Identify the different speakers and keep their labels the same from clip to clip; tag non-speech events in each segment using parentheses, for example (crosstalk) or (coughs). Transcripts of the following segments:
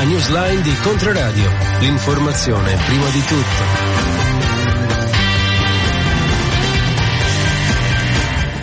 Speaker 1: La newsline di Controradio. L'informazione prima di tutto.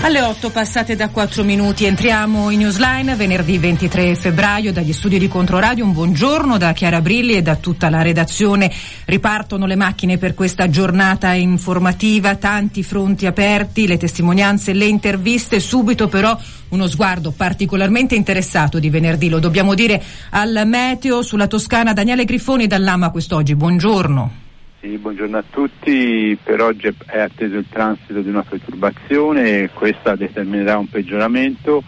Speaker 2: Alle 8 passate da 4 minuti entriamo in Newsline venerdì 23 febbraio dagli studi di Controradio. Un buongiorno da Chiara Brilli e da tutta la redazione. Ripartono le macchine per questa giornata informativa, tanti fronti aperti, le testimonianze, le interviste. Subito però uno sguardo particolarmente interessato di venerdì, lo dobbiamo dire al meteo sulla Toscana. Daniele Grifoni dall'Ama quest'oggi. Buongiorno.
Speaker 3: Sì, buongiorno a tutti. Per oggi è atteso il transito di una perturbazione, questa determinerà un peggioramento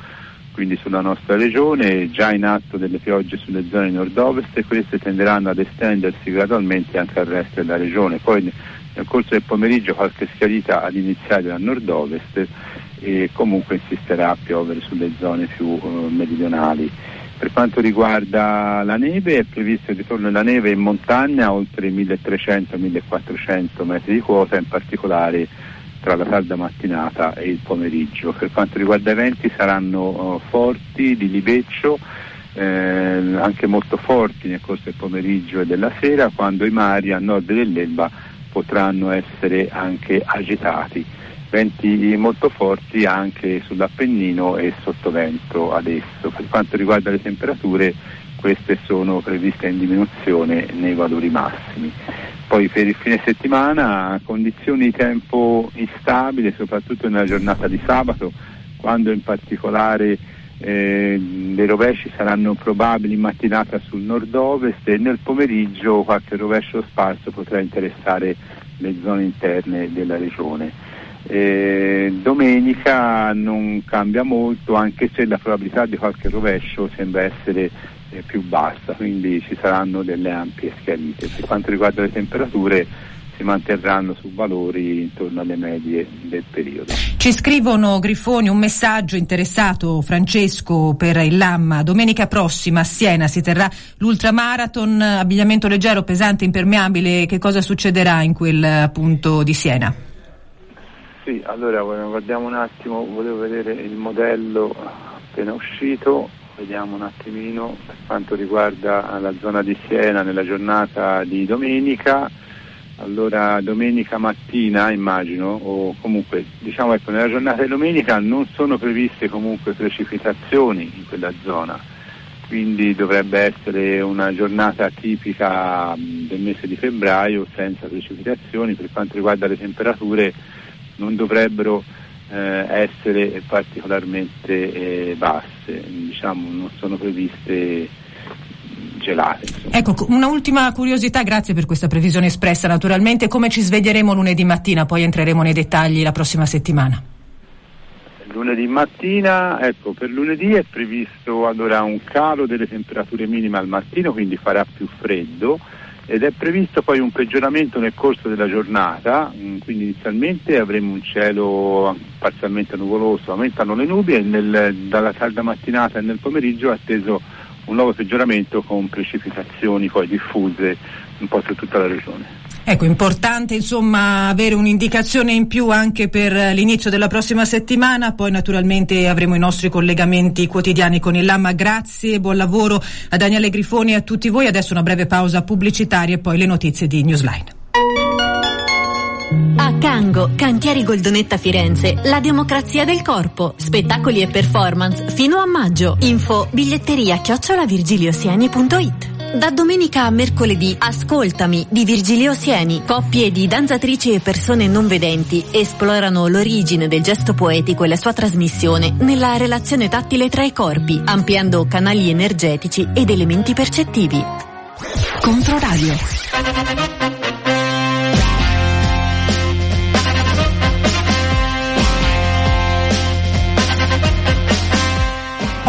Speaker 3: quindi sulla nostra regione, già in atto delle piogge sulle zone nord-ovest e queste tenderanno ad estendersi gradualmente anche al resto della regione. Poi nel corso del pomeriggio qualche schiarita ad iniziare dal nord-ovest e comunque insisterà a piovere sulle zone più uh, meridionali. Per quanto riguarda la neve è previsto il ritorno della neve in montagna oltre i 1300-1400 metri di quota, in particolare tra la tarda mattinata e il pomeriggio. Per quanto riguarda i venti saranno uh, forti, di liveccio, eh, anche molto forti nel corso del pomeriggio e della sera, quando i mari a nord dell'Elba potranno essere anche agitati venti molto forti anche sull'Appennino e sottovento adesso. Per quanto riguarda le temperature queste sono previste in diminuzione nei valori massimi. Poi per il fine settimana condizioni di tempo instabili, soprattutto nella giornata di sabato, quando in particolare eh, le rovesci saranno probabili in mattinata sul nord-ovest e nel pomeriggio qualche rovescio sparso potrà interessare le zone interne della regione. Eh, domenica non cambia molto anche se la probabilità di qualche rovescio sembra essere eh, più bassa, quindi ci saranno delle ampie schiarite. Per quanto riguarda le temperature si manterranno su valori intorno alle medie del periodo.
Speaker 2: Ci scrivono Grifoni un messaggio interessato Francesco per il Lamma. Domenica prossima a Siena si terrà l'ultramarathon, abbigliamento leggero, pesante, impermeabile. Che cosa succederà in quel punto di Siena?
Speaker 3: Sì, allora guardiamo un attimo, volevo vedere il modello appena uscito, vediamo un attimino per quanto riguarda la zona di Siena nella giornata di domenica. Allora domenica mattina immagino, o comunque diciamo ecco nella giornata di domenica non sono previste comunque precipitazioni in quella zona, quindi dovrebbe essere una giornata tipica del mese di febbraio senza precipitazioni. Per quanto riguarda le temperature non dovrebbero eh, essere particolarmente eh, basse, diciamo, non sono previste gelate. Insomma.
Speaker 2: Ecco, un'ultima curiosità, grazie per questa previsione espressa naturalmente, come ci sveglieremo lunedì mattina, poi entreremo nei dettagli la prossima settimana.
Speaker 3: Lunedì mattina, ecco, per lunedì è previsto allora un calo delle temperature minime al mattino, quindi farà più freddo ed è previsto poi un peggioramento nel corso della giornata, mm, quindi inizialmente avremo un cielo parzialmente nuvoloso, aumentano le nubi e nel, dalla tarda mattinata e nel pomeriggio è atteso un nuovo peggioramento con precipitazioni poi diffuse un po' su tutta la regione.
Speaker 2: Ecco, importante insomma avere un'indicazione in più anche per l'inizio della prossima settimana, poi naturalmente avremo i nostri collegamenti quotidiani con il Lama. Grazie, buon lavoro a Daniele Grifoni e a tutti voi. Adesso una breve pausa pubblicitaria e poi le notizie di Newsline.
Speaker 4: A Cango, Cantieri Goldonetta Firenze, la democrazia del corpo, spettacoli e performance fino a maggio. Info biglietteria chiocciolavirgiliosieni.it da domenica a mercoledì, Ascoltami di Virgilio Sieni. Coppie di danzatrici e persone non vedenti esplorano l'origine del gesto poetico e la sua trasmissione nella relazione tattile tra i corpi, ampliando canali energetici ed elementi percettivi. Controradio.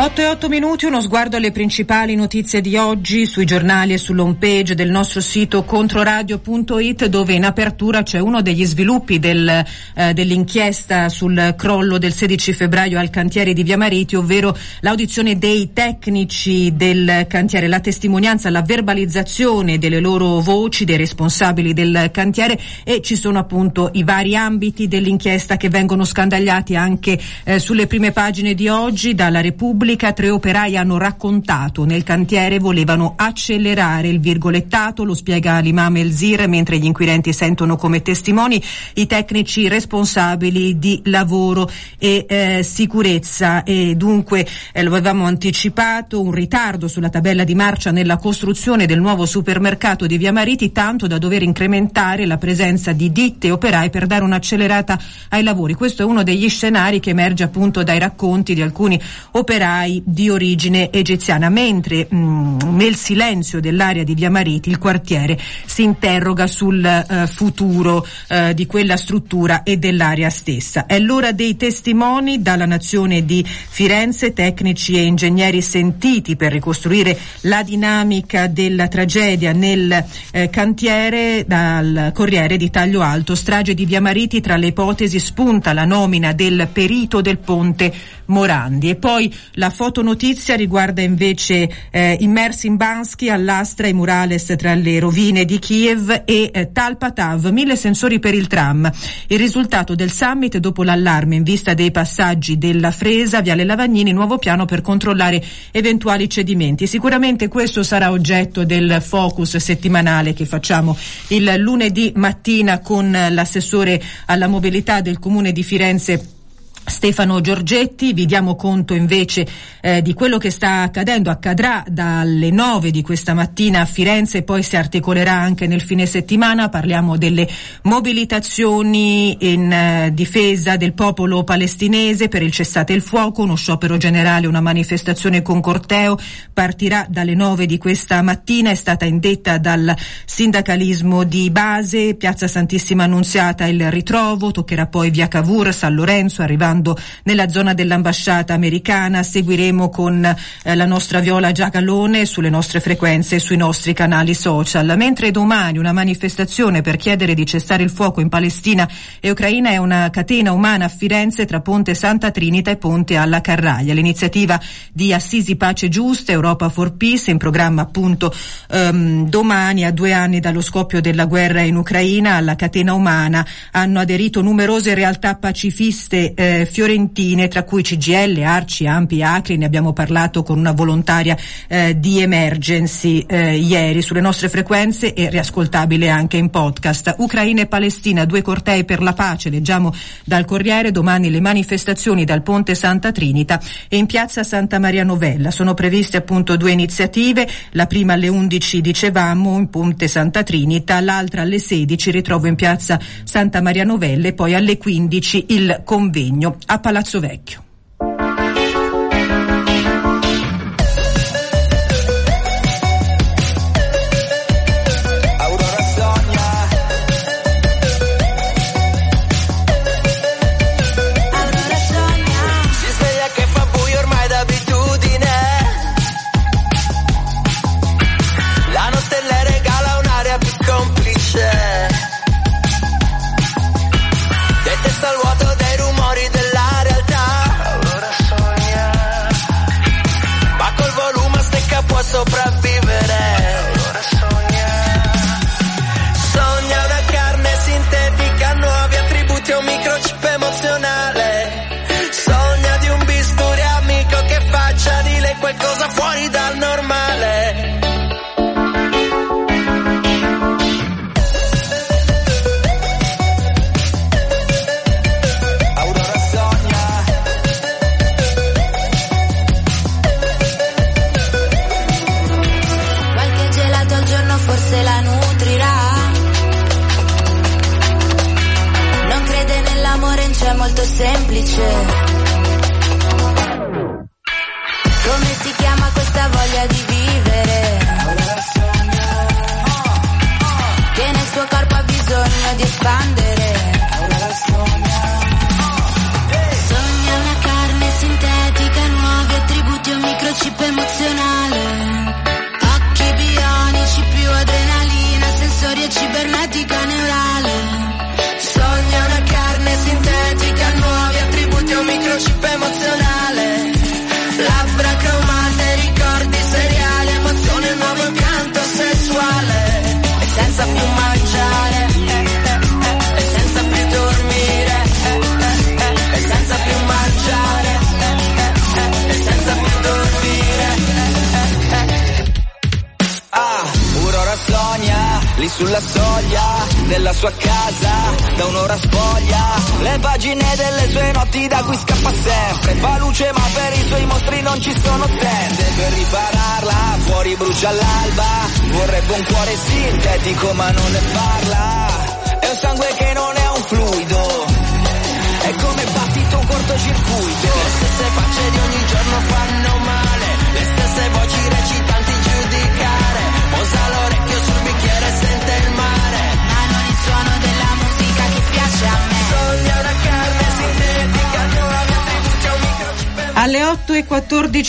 Speaker 2: 8 e 8 minuti, uno sguardo alle principali notizie di oggi sui giornali e sull'home page del nostro sito controradio.it dove in apertura c'è uno degli sviluppi del, eh, dell'inchiesta sul crollo del 16 febbraio al cantiere di Via Mariti, ovvero l'audizione dei tecnici del cantiere, la testimonianza, la verbalizzazione delle loro voci, dei responsabili del cantiere e ci sono appunto i vari ambiti dell'inchiesta che vengono scandagliati anche eh, sulle prime pagine di oggi dalla Repubblica Repubblica tre operai hanno raccontato nel cantiere volevano accelerare il virgolettato, lo spiega l'imam Elzir, mentre gli inquirenti sentono come testimoni i tecnici responsabili di lavoro e eh, sicurezza e dunque eh, lo avevamo anticipato un ritardo sulla tabella di marcia nella costruzione del nuovo supermercato di Via Mariti tanto da dover incrementare la presenza di ditte e operai per dare un'accelerata ai lavori. Questo è uno degli scenari che emerge appunto dai racconti di alcuni operai di origine egiziana, mentre mh, mm, nel silenzio dell'area di Via Mariti il quartiere si interroga sul eh, futuro eh, di quella struttura e dell'area stessa. È l'ora dei testimoni dalla nazione di Firenze, tecnici e ingegneri sentiti per ricostruire la dinamica della tragedia nel eh, cantiere dal Corriere di Taglio Alto, strage di Via Mariti tra le ipotesi spunta la nomina del perito del ponte Morandi. E poi la fotonotizia riguarda invece eh, immersi in Bansky all'astra i murales tra le rovine di Kiev e eh, Talpatav, mille sensori per il tram. Il risultato del summit dopo l'allarme in vista dei passaggi della Fresa, Viale Lavagnini, nuovo piano per controllare eventuali cedimenti. Sicuramente questo sarà oggetto del focus settimanale che facciamo il lunedì mattina con l'assessore alla mobilità del comune di Firenze Stefano Giorgetti, vi diamo conto invece eh, di quello che sta accadendo, accadrà dalle 9 di questa mattina a Firenze e poi si articolerà anche nel fine settimana, parliamo delle mobilitazioni in eh, difesa del popolo palestinese per il cessate il fuoco, uno sciopero generale, una manifestazione con corteo, partirà dalle 9 di questa mattina, è stata indetta dal sindacalismo di base, Piazza Santissima Annunziata il ritrovo, toccherà poi via Cavour, San Lorenzo, arrivando arrivando nella zona dell'ambasciata americana. Seguiremo con eh, la nostra Viola Giacalone sulle nostre frequenze e sui nostri canali social. Mentre domani una manifestazione per chiedere di cessare il fuoco in Palestina e Ucraina è una catena umana a Firenze tra Ponte Santa Trinita e Ponte alla Carraglia. L'iniziativa di Assisi Pace Giusta, Europa for Peace, in programma appunto um, domani a due anni dallo scoppio della guerra in Ucraina alla catena umana hanno aderito numerose realtà pacifiste eh, fiorentine, tra cui CGL, Arci, Ampi, Acri, ne abbiamo parlato con una volontaria eh, di Emergency eh, ieri sulle nostre frequenze e riascoltabile anche in podcast. Ucraina e Palestina, due cortei per la pace, leggiamo dal Corriere, domani le manifestazioni dal Ponte Santa Trinita e in piazza Santa Maria Novella. Sono previste appunto due iniziative, la prima alle 11 dicevamo in Ponte Santa Trinita, l'altra alle 16 ritrovo in piazza Santa Maria Novella. E poi alle 15 il convegno a Palazzo Vecchio.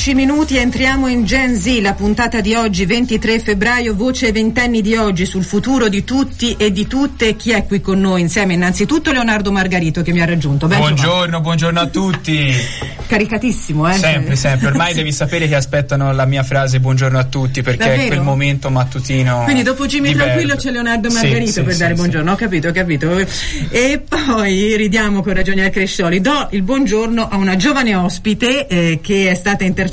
Speaker 2: 14 minuti entriamo in Gen Z, la puntata di oggi, 23 febbraio, voce ai ventenni di oggi sul futuro di tutti e di tutte. Chi è qui con noi insieme? Innanzitutto Leonardo Margarito che mi ha raggiunto. Ben.
Speaker 5: Buongiorno, buongiorno a tutti.
Speaker 2: Caricatissimo, eh?
Speaker 5: Sempre, sempre. Ormai devi sapere che aspettano la mia frase buongiorno a tutti perché
Speaker 2: Davvero?
Speaker 5: è quel momento mattutino.
Speaker 2: Quindi dopo Jimmy Tranquillo c'è Leonardo Margarito
Speaker 5: sì,
Speaker 2: per
Speaker 5: sì,
Speaker 2: dare
Speaker 5: sì.
Speaker 2: buongiorno, ho capito, ho capito. E poi ridiamo con ragione al Crescioli. Do il buongiorno a una giovane ospite eh, che è stata intercettata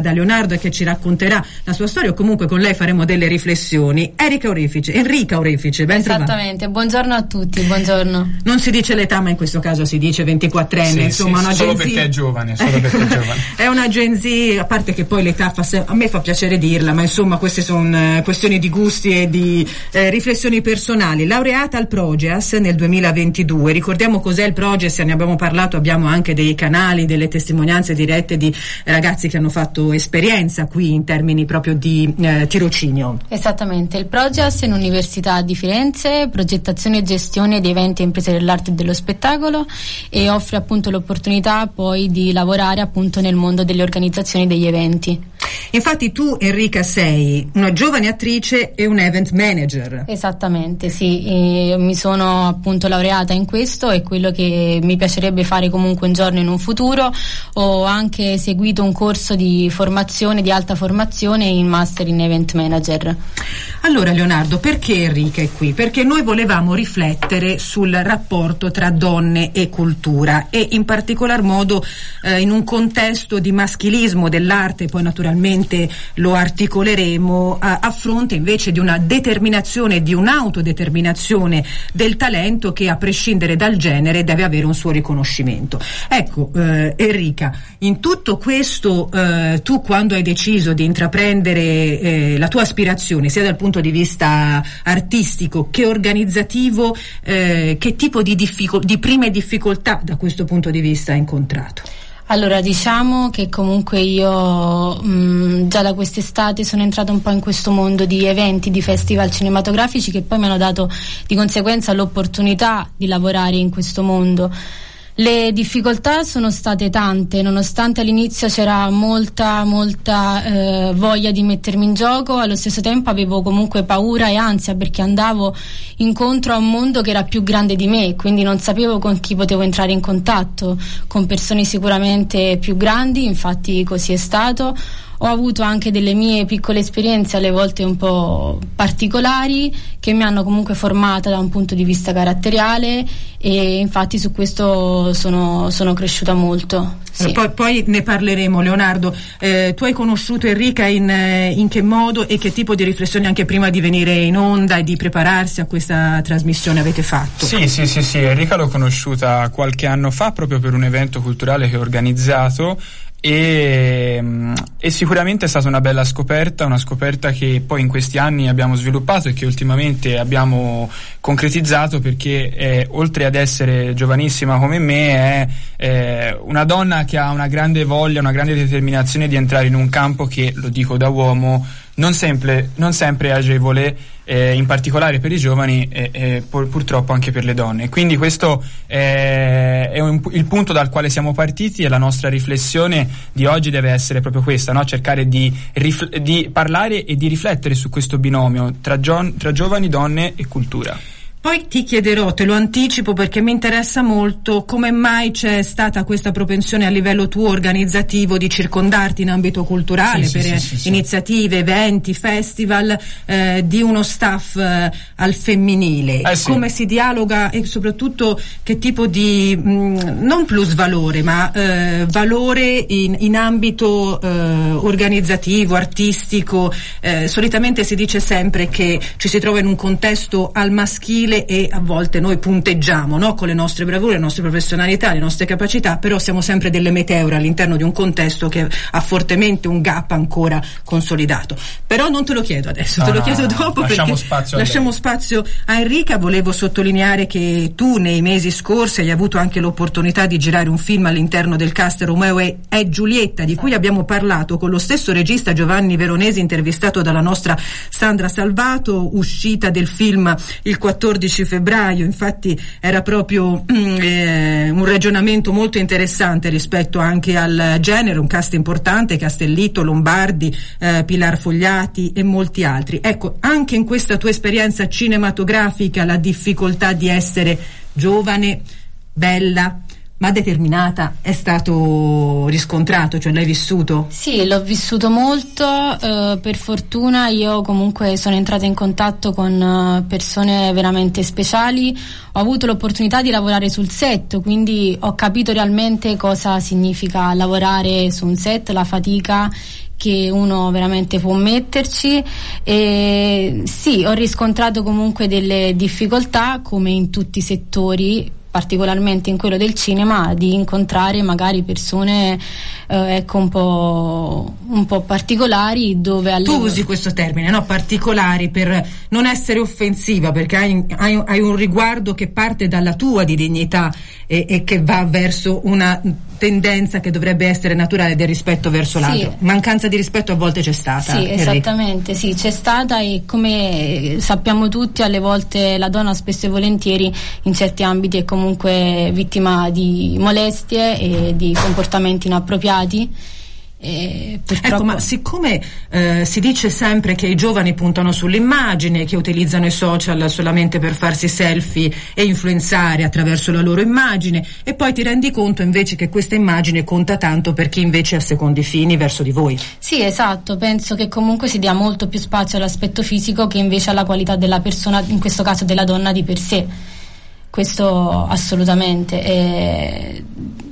Speaker 2: da Leonardo e che ci racconterà la sua storia o comunque con lei faremo delle riflessioni. Erika Orefice, Enrica Orefice, ben trovata.
Speaker 6: Esattamente, buongiorno a tutti, buongiorno.
Speaker 2: Non si dice l'età, ma in questo caso si dice 24enne,
Speaker 5: Sì,
Speaker 2: insomma,
Speaker 5: sì,
Speaker 2: una
Speaker 5: solo perché è giovane, solo perché è giovane. (laughs)
Speaker 2: È una Gen Z, a parte che poi l'età fa se- a me fa piacere dirla, ma insomma queste sono eh, questioni di gusti e di eh, riflessioni personali. Laureata al Progeas nel 2022, ricordiamo cos'è il Progeas, ne abbiamo parlato, abbiamo anche dei canali, delle testimonianze dirette di ragazzi che hanno fatto esperienza qui in termini proprio di eh, tirocinio.
Speaker 6: Esattamente, il Progeas è un'università di Firenze, progettazione e gestione di eventi e imprese dell'arte e dello spettacolo e offre appunto l'opportunità poi di lavorare appunto nel mondo delle organizzazioni degli eventi.
Speaker 2: Infatti tu Enrica sei una giovane attrice e un event manager.
Speaker 6: Esattamente, sì, e mi sono appunto laureata in questo e quello che mi piacerebbe fare comunque un giorno in un futuro. Ho anche seguito un corso di formazione, di alta formazione in Master in Event Manager.
Speaker 2: Allora Leonardo, perché Enrica è qui? Perché noi volevamo riflettere sul rapporto tra donne e cultura e in particolar modo eh, in un contesto di maschilismo dell'arte, poi naturalmente lo articoleremo a, a fronte invece di una determinazione, di un'autodeterminazione del talento che a prescindere dal genere deve avere un suo riconoscimento. Ecco eh, Enrica, in tutto questo eh, tu quando hai deciso di intraprendere eh, la tua aspirazione sia dal punto di vista artistico che organizzativo, eh, che tipo di, difficol- di prime difficoltà da questo punto di vista hai incontrato?
Speaker 6: Allora, diciamo che comunque io mh, già da quest'estate sono entrata un po' in questo mondo di eventi, di festival cinematografici che poi mi hanno dato di conseguenza l'opportunità di lavorare in questo mondo. Le difficoltà sono state tante, nonostante all'inizio c'era molta, molta eh, voglia di mettermi in gioco, allo stesso tempo avevo comunque paura e ansia perché andavo incontro a un mondo che era più grande di me, quindi non sapevo con chi potevo entrare in contatto, con persone sicuramente più grandi, infatti così è stato. Ho avuto anche delle mie piccole esperienze, alle volte un po' particolari, che mi hanno comunque formata da un punto di vista caratteriale e infatti su questo sono, sono cresciuta molto. Sì.
Speaker 2: Eh, Poi, poi ne parleremo, Leonardo. Eh, tu hai conosciuto Enrica in, eh, in che modo e che tipo di riflessioni anche prima di venire in onda e di prepararsi a questa trasmissione avete fatto?
Speaker 5: Sì, sì, sì, sì, Enrica l'ho conosciuta qualche anno fa proprio per un evento culturale che ho organizzato e, e sicuramente è stata una bella scoperta, una scoperta che poi in questi anni abbiamo sviluppato e che ultimamente abbiamo concretizzato perché eh, oltre ad essere giovanissima come me è eh, una donna che ha una grande voglia, una grande determinazione di entrare in un campo che, lo dico da uomo, non sempre, non sempre agevole, eh, in particolare per i giovani e, e pur- purtroppo anche per le donne. Quindi questo eh, è un- il punto dal quale siamo partiti e la nostra riflessione di oggi deve essere proprio questa, no? cercare di, rifl- di parlare e di riflettere su questo binomio tra, gio- tra giovani, donne e cultura.
Speaker 2: Poi ti chiederò, te lo anticipo perché mi interessa molto, come mai c'è stata questa propensione a livello tuo organizzativo di circondarti in ambito culturale
Speaker 5: Sì,
Speaker 2: per
Speaker 5: sì, sì,
Speaker 2: iniziative, eventi, festival eh, di uno staff eh, al femminile.
Speaker 5: Eh.
Speaker 2: Come si dialoga e soprattutto che tipo di, mh, non plus valore, ma eh, valore in, in ambito eh, organizzativo, artistico. Eh, solitamente si dice sempre che ci si trova in un contesto al maschile e a volte noi punteggiamo no? con le nostre bravure, le nostre professionalità, le nostre capacità, però siamo sempre delle meteore all'interno di un contesto che ha fortemente un gap ancora consolidato. Però non te lo chiedo adesso,
Speaker 5: No,
Speaker 2: te lo
Speaker 5: no,
Speaker 2: chiedo dopo
Speaker 5: lasciamo
Speaker 2: perché
Speaker 5: spazio a
Speaker 2: lasciamo spazio a Enrica. Volevo sottolineare che tu nei mesi scorsi hai avuto anche l'opportunità di girare un film all'interno del cast Romeo e e Giulietta, di cui abbiamo parlato con lo stesso regista Giovanni Veronesi, intervistato dalla nostra Sandra Salvato, uscita del film il 14 febbraio. Infatti era proprio mm, eh, un ragionamento molto interessante rispetto anche al genere, un cast importante, Castellito, Lombardi, eh, Pilar Fogliati e molti altri. Ecco, anche in questa tua esperienza cinematografica la difficoltà di essere giovane, bella, ma determinata è stato riscontrato, cioè l'hai vissuto?
Speaker 6: Sì, l'ho vissuto molto, eh, per fortuna io comunque sono entrata in contatto con eh, persone veramente speciali, ho avuto l'opportunità di lavorare sul set, quindi ho capito realmente cosa significa lavorare su un set, la fatica che uno veramente può metterci e sì, ho riscontrato comunque delle difficoltà come in tutti i settori particolarmente in quello del cinema, di incontrare magari persone eh, ecco, un, po', un po' particolari dove alle
Speaker 2: Tu usi questo termine, no? Particolari per non essere offensiva, perché hai, hai- hai un riguardo che parte dalla tua di dignità e, e che va verso una tendenza che dovrebbe essere naturale del rispetto verso
Speaker 6: Sì.
Speaker 2: l'altro. Mancanza di rispetto a volte c'è stata.
Speaker 6: Sì,
Speaker 2: Enrico.
Speaker 6: esattamente, sì, c'è stata e come sappiamo tutti alle volte la donna spesso e volentieri in certi ambiti è comunque vittima di molestie e di comportamenti inappropriati. E purtroppo...
Speaker 2: Ecco, ma siccome eh, si dice sempre che i giovani puntano sull'immagine, che utilizzano i social solamente per farsi selfie e influenzare attraverso la loro immagine, e poi ti rendi conto invece che questa immagine conta tanto per chi invece ha secondi fini verso di voi.
Speaker 6: Sì, esatto, penso che comunque si dia molto più spazio all'aspetto fisico che invece alla qualità della persona, in questo caso della donna di per sé. Questo assolutamente. E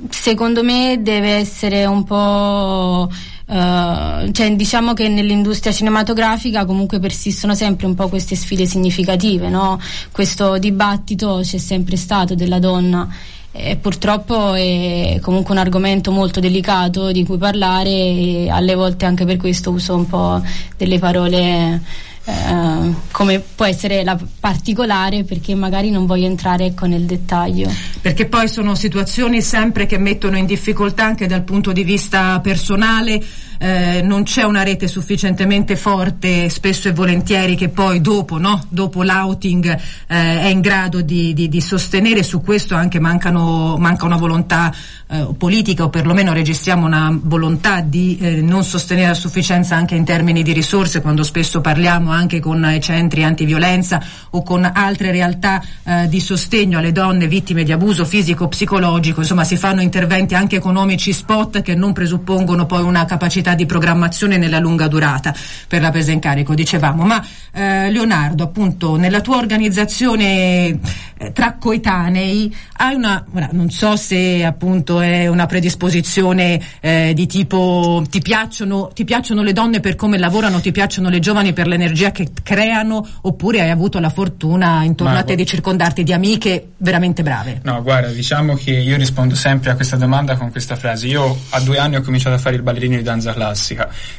Speaker 6: secondo me deve essere un po'. eh, cioè, diciamo che nell'industria cinematografica comunque persistono sempre un po' queste sfide significative, no? Questo dibattito c'è sempre stato della donna e purtroppo è comunque un argomento molto delicato di cui parlare e alle volte anche per questo uso un po' delle parole eh, come può essere la particolare perché magari non voglio entrare ecco, nel dettaglio.
Speaker 2: Perché poi sono situazioni sempre che mettono in difficoltà anche dal punto di vista personale, eh, non c'è una rete sufficientemente forte spesso e volentieri che poi dopo, no? dopo l'outing eh, è in grado di, di- di sostenere, su questo anche mancano, manca una volontà eh, politica o perlomeno registriamo una volontà di eh, non sostenere a sufficienza anche in termini di risorse quando spesso parliamo anche con i centri antiviolenza o con altre realtà eh, di sostegno alle donne vittime di abuso fisico psicologico, insomma si fanno interventi anche economici spot che non presuppongono poi una capacità di programmazione nella lunga durata per la presa in carico, dicevamo. Ma eh, Leonardo, appunto, nella tua organizzazione eh, tra coetanei hai una, ora, non so se appunto è una predisposizione eh, di tipo ti piacciono, ti piacciono le donne per come lavorano, ti piacciono le giovani per l'energia che creano, oppure hai avuto la fortuna intorno
Speaker 5: Ma
Speaker 2: a te di circondarti di amiche veramente brave.
Speaker 5: No, guarda, diciamo che io rispondo sempre a questa domanda con questa frase. Io a due anni ho cominciato a fare il ballerino di danza classica,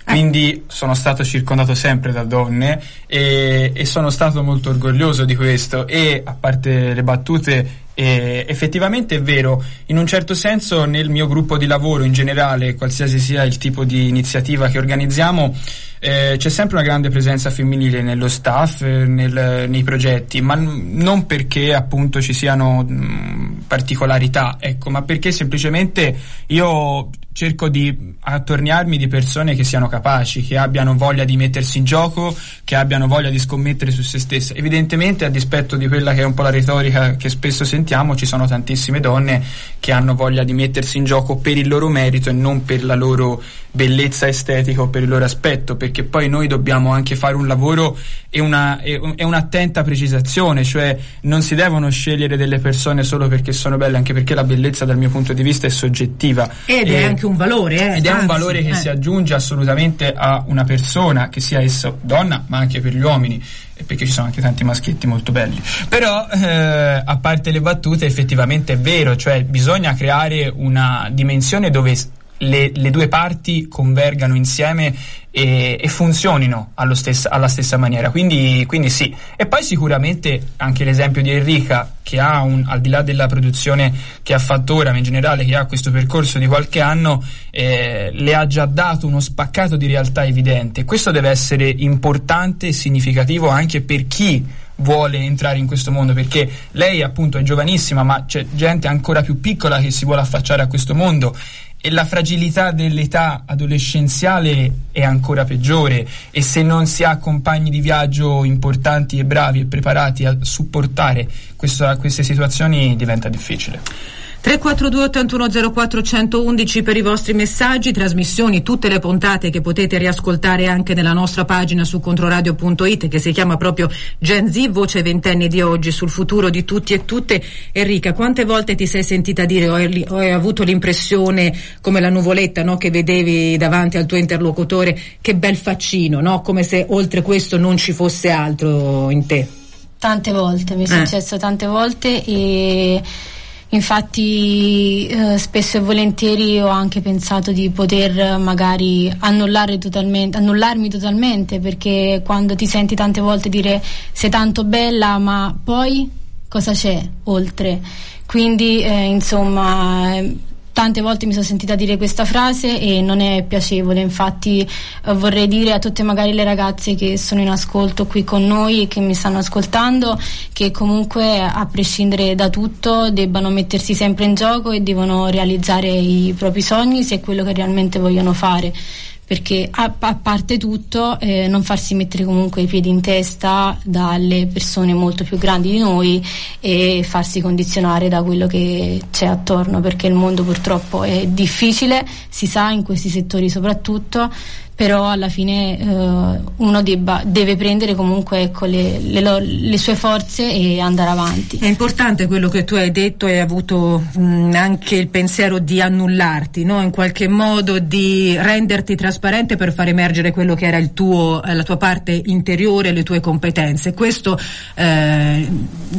Speaker 5: quindi sono stato circondato sempre da donne e, e sono stato molto orgoglioso di questo. E a parte le battute eh, effettivamente è vero, in un certo senso nel mio gruppo di lavoro in generale, qualsiasi sia il tipo di iniziativa che organizziamo, eh, c'è sempre una grande presenza femminile nello staff, eh, nel- nei progetti, ma n- non perché appunto ci siano mh, particolarità, ecco, ma perché semplicemente io cerco di attorniarmi di persone che siano capaci, che abbiano voglia di mettersi in gioco, che abbiano voglia di scommettere su se stesse. Evidentemente, a dispetto di quella che è un po' la retorica che spesso sentiamo, ci sono tantissime donne che hanno voglia di mettersi in gioco per il loro merito e non per la loro bellezza estetica o per il loro aspetto, perché poi noi dobbiamo anche fare un lavoro e, una, e, e un'attenta precisazione, cioè non si devono scegliere delle persone solo perché sono belle, anche perché la bellezza dal mio punto di vista è soggettiva.
Speaker 2: Ed è anche un valore, eh?
Speaker 5: Ed è
Speaker 2: Anzi,
Speaker 5: un valore che
Speaker 2: eh.
Speaker 5: si aggiunge assolutamente a una persona, che sia essa donna, ma anche per gli uomini perché ci sono anche tanti maschietti molto belli. Però, eh, a parte le battute, effettivamente è vero, cioè bisogna creare una dimensione dove le, le due parti convergano insieme e, e funzionino stessa, alla stessa maniera. Quindi, quindi, sì. E poi sicuramente anche l'esempio di Enrica, che ha un, al di là della produzione che ha fatto ora, ma in generale che ha questo percorso di qualche anno, eh, le ha già dato uno spaccato di realtà evidente. Questo deve essere importante e significativo anche per chi vuole entrare in questo mondo perché lei appunto è giovanissima ma c'è gente ancora più piccola che si vuole affacciare a questo mondo e la fragilità dell'età adolescenziale è ancora peggiore e se non si ha compagni di viaggio importanti e bravi e preparati a supportare questa, queste situazioni diventa difficile.
Speaker 2: 342 8104 111 per i vostri messaggi, trasmissioni, tutte le puntate che potete riascoltare anche nella nostra pagina su controradio.it che si chiama proprio Gen Z, voce ventenni di oggi sul futuro di tutti e tutte. Enrica, quante volte ti sei sentita dire o hai, o hai avuto l'impressione come la nuvoletta no, che vedevi davanti al tuo interlocutore, che bel faccino, no? come se oltre questo non ci fosse altro in te?
Speaker 6: Tante volte, mi è
Speaker 2: Eh.
Speaker 6: successo tante volte e infatti eh, spesso e volentieri ho anche pensato di poter eh, magari totalmente, annullarmi totalmente perché quando ti senti tante volte dire sei tanto bella ma poi cosa c'è oltre? Quindi eh, insomma tante volte mi sono sentita dire questa frase e non è piacevole, infatti eh, vorrei dire a tutte magari le ragazze che sono in ascolto qui con noi e che mi stanno ascoltando che comunque a prescindere da tutto debbano mettersi sempre in gioco e devono realizzare i propri sogni se è quello che realmente vogliono fare perché a, a parte tutto eh, non farsi mettere comunque i piedi in testa dalle persone molto più grandi di noi e farsi condizionare da quello che c'è attorno perché il mondo purtroppo è difficile, si sa in questi settori soprattutto però alla fine eh, uno debba, deve prendere comunque ecco, le, le le sue forze e andare avanti.
Speaker 2: È importante quello che tu hai detto e hai avuto mh, anche il pensiero di annullarti, no? in qualche modo di renderti trasparente per far emergere quello che era tuo, eh, la tua parte interiore, le tue competenze. Questo eh,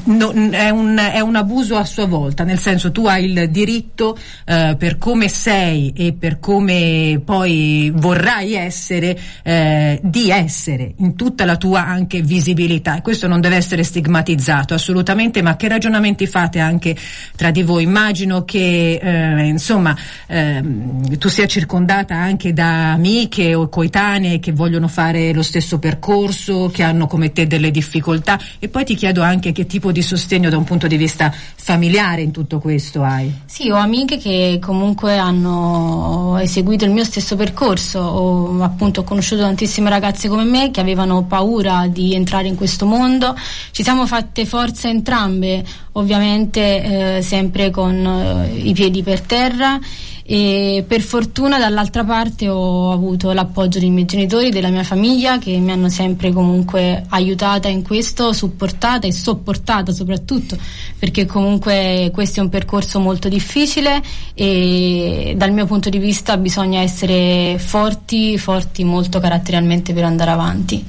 Speaker 2: no- è, un, è un abuso a sua volta, nel senso tu hai il diritto eh, per come sei e per come poi vorrai essere, eh, di essere in tutta la tua anche visibilità e questo non deve essere stigmatizzato assolutamente, ma che ragionamenti fate anche tra di voi? Immagino che eh, insomma ehm, tu sia circondata anche da amiche o coetanee che vogliono fare lo stesso percorso, che hanno come te delle difficoltà e poi ti chiedo anche che tipo di sostegno da un punto di vista familiare in tutto questo hai.
Speaker 6: Sì, ho amiche che comunque hanno eseguito il mio stesso percorso, ho appunto ho conosciuto tantissime ragazze come me che avevano paura di entrare in questo mondo, ci siamo fatte forza entrambe, ovviamente eh, sempre con eh, i piedi per terra e per fortuna dall'altra parte ho avuto l'appoggio dei miei genitori, della mia famiglia che mi hanno sempre comunque aiutata in questo, supportata e sopportata soprattutto perché comunque questo è un percorso molto difficile e dal mio punto di vista bisogna essere forti, forti molto caratterialmente per andare avanti.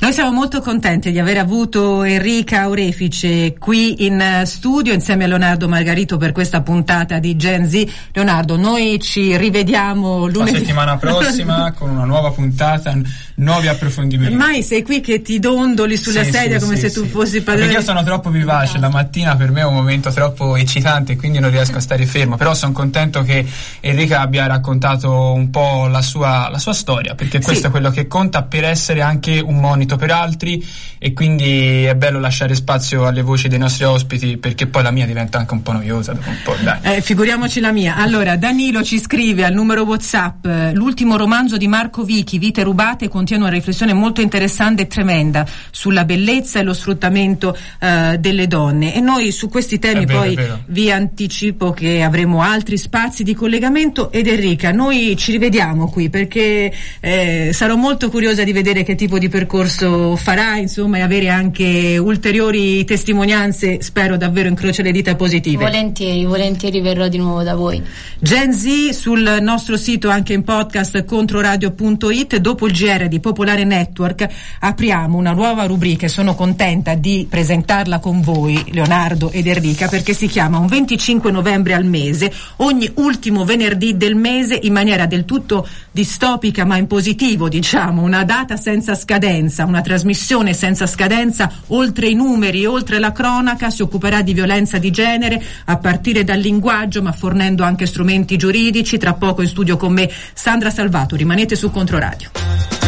Speaker 2: Noi siamo molto contenti di aver avuto Enrica Aurefice qui in studio insieme a Leonardo Margarito per questa puntata di Gen Z. Leonardo, noi ci rivediamo
Speaker 5: La
Speaker 2: lunedì.
Speaker 5: settimana prossima con una nuova puntata, nuovi approfondimenti.
Speaker 2: Mai sei qui che ti dondoli sulla
Speaker 5: Sì,
Speaker 2: sedia
Speaker 5: sì,
Speaker 2: come
Speaker 5: sì,
Speaker 2: se tu fossi padrone.
Speaker 5: Perché io sono troppo vivace, la mattina per me è un momento troppo eccitante, quindi non riesco a stare fermo. Però sono contento che Enrica abbia raccontato un po' la sua, la sua storia, perché questo è quello che conta per essere anche un monito per altri e quindi è bello lasciare spazio alle voci dei nostri ospiti perché poi la mia diventa anche un po' noiosa dopo un po'.
Speaker 2: Eh, figuriamoci la mia. Allora, Danilo ci scrive al numero WhatsApp: eh, l'ultimo romanzo di Marco Vichi, Vite rubate, contiene una riflessione molto interessante e tremenda sulla bellezza e lo sfruttamento eh, delle donne. E noi su questi temi
Speaker 5: vero,
Speaker 2: poi vi anticipo che avremo altri spazi di collegamento. Ed Enrica, noi ci rivediamo qui perché eh, sarò molto curiosa di vedere che tipo di percorso farà, insomma, e avere anche ulteriori testimonianze, spero davvero incrocio le dita positive.
Speaker 6: Volentieri, volentieri verrò di nuovo da voi.
Speaker 2: Gen Z sul nostro sito anche in podcast controradio.it dopo il GR di Popolare Network apriamo una nuova rubrica e sono contenta di presentarla con voi Leonardo ed Enrica perché si chiama un 25 novembre al mese ogni ultimo venerdì del mese in maniera del tutto distopica ma in positivo diciamo una data senza scadenza una trasmissione senza scadenza oltre i numeri oltre la cronaca si occuperà di violenza di genere a partire dal linguaggio ma fornendo anche strumenti giuridici tra poco in studio con me Sandra Salvato rimanete su Controradio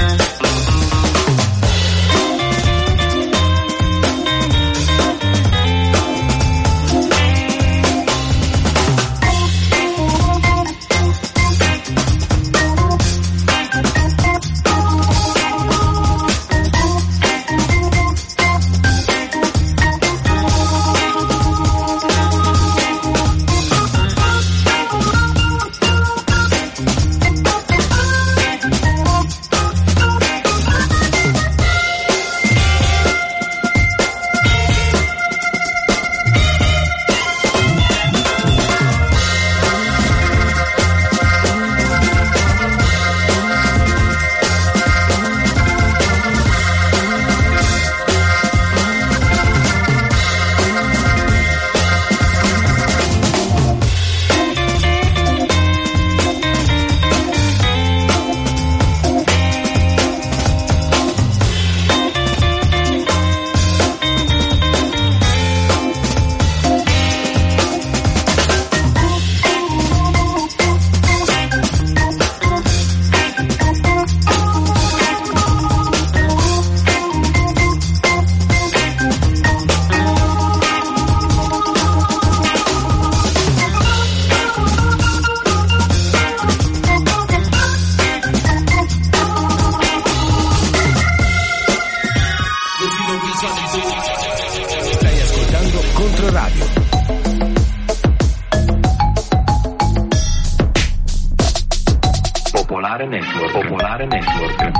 Speaker 7: Popolare Network. Popolare Network.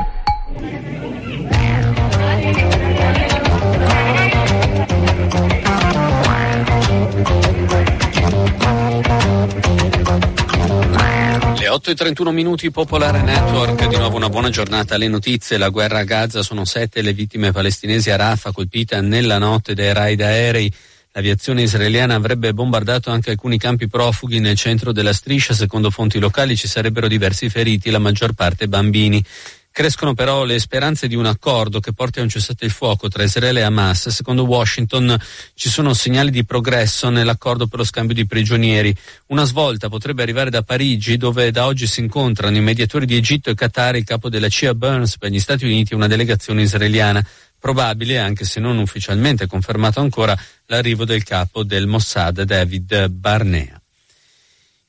Speaker 8: Le 8 e 31 minuti Popolare Network, di nuovo una buona giornata. Le notizie, la guerra a Gaza sono sette le vittime palestinesi a Rafah colpita nella notte dai raid aerei. L'aviazione israeliana avrebbe bombardato anche alcuni campi profughi nel centro della striscia. Secondo fonti locali ci sarebbero diversi feriti, la maggior parte bambini. Crescono però le speranze di un accordo che porti a un cessate il fuoco tra Israele e Hamas. Secondo Washington ci sono segnali di progresso nell'accordo per lo scambio di prigionieri. Una svolta potrebbe arrivare da Parigi, dove da oggi si incontrano i mediatori di Egitto e Qatar, il capo della CIA Burns per gli Stati Uniti e una delegazione israeliana. Probabile, anche se non ufficialmente confermato ancora, l'arrivo del capo del Mossad, David Barnea.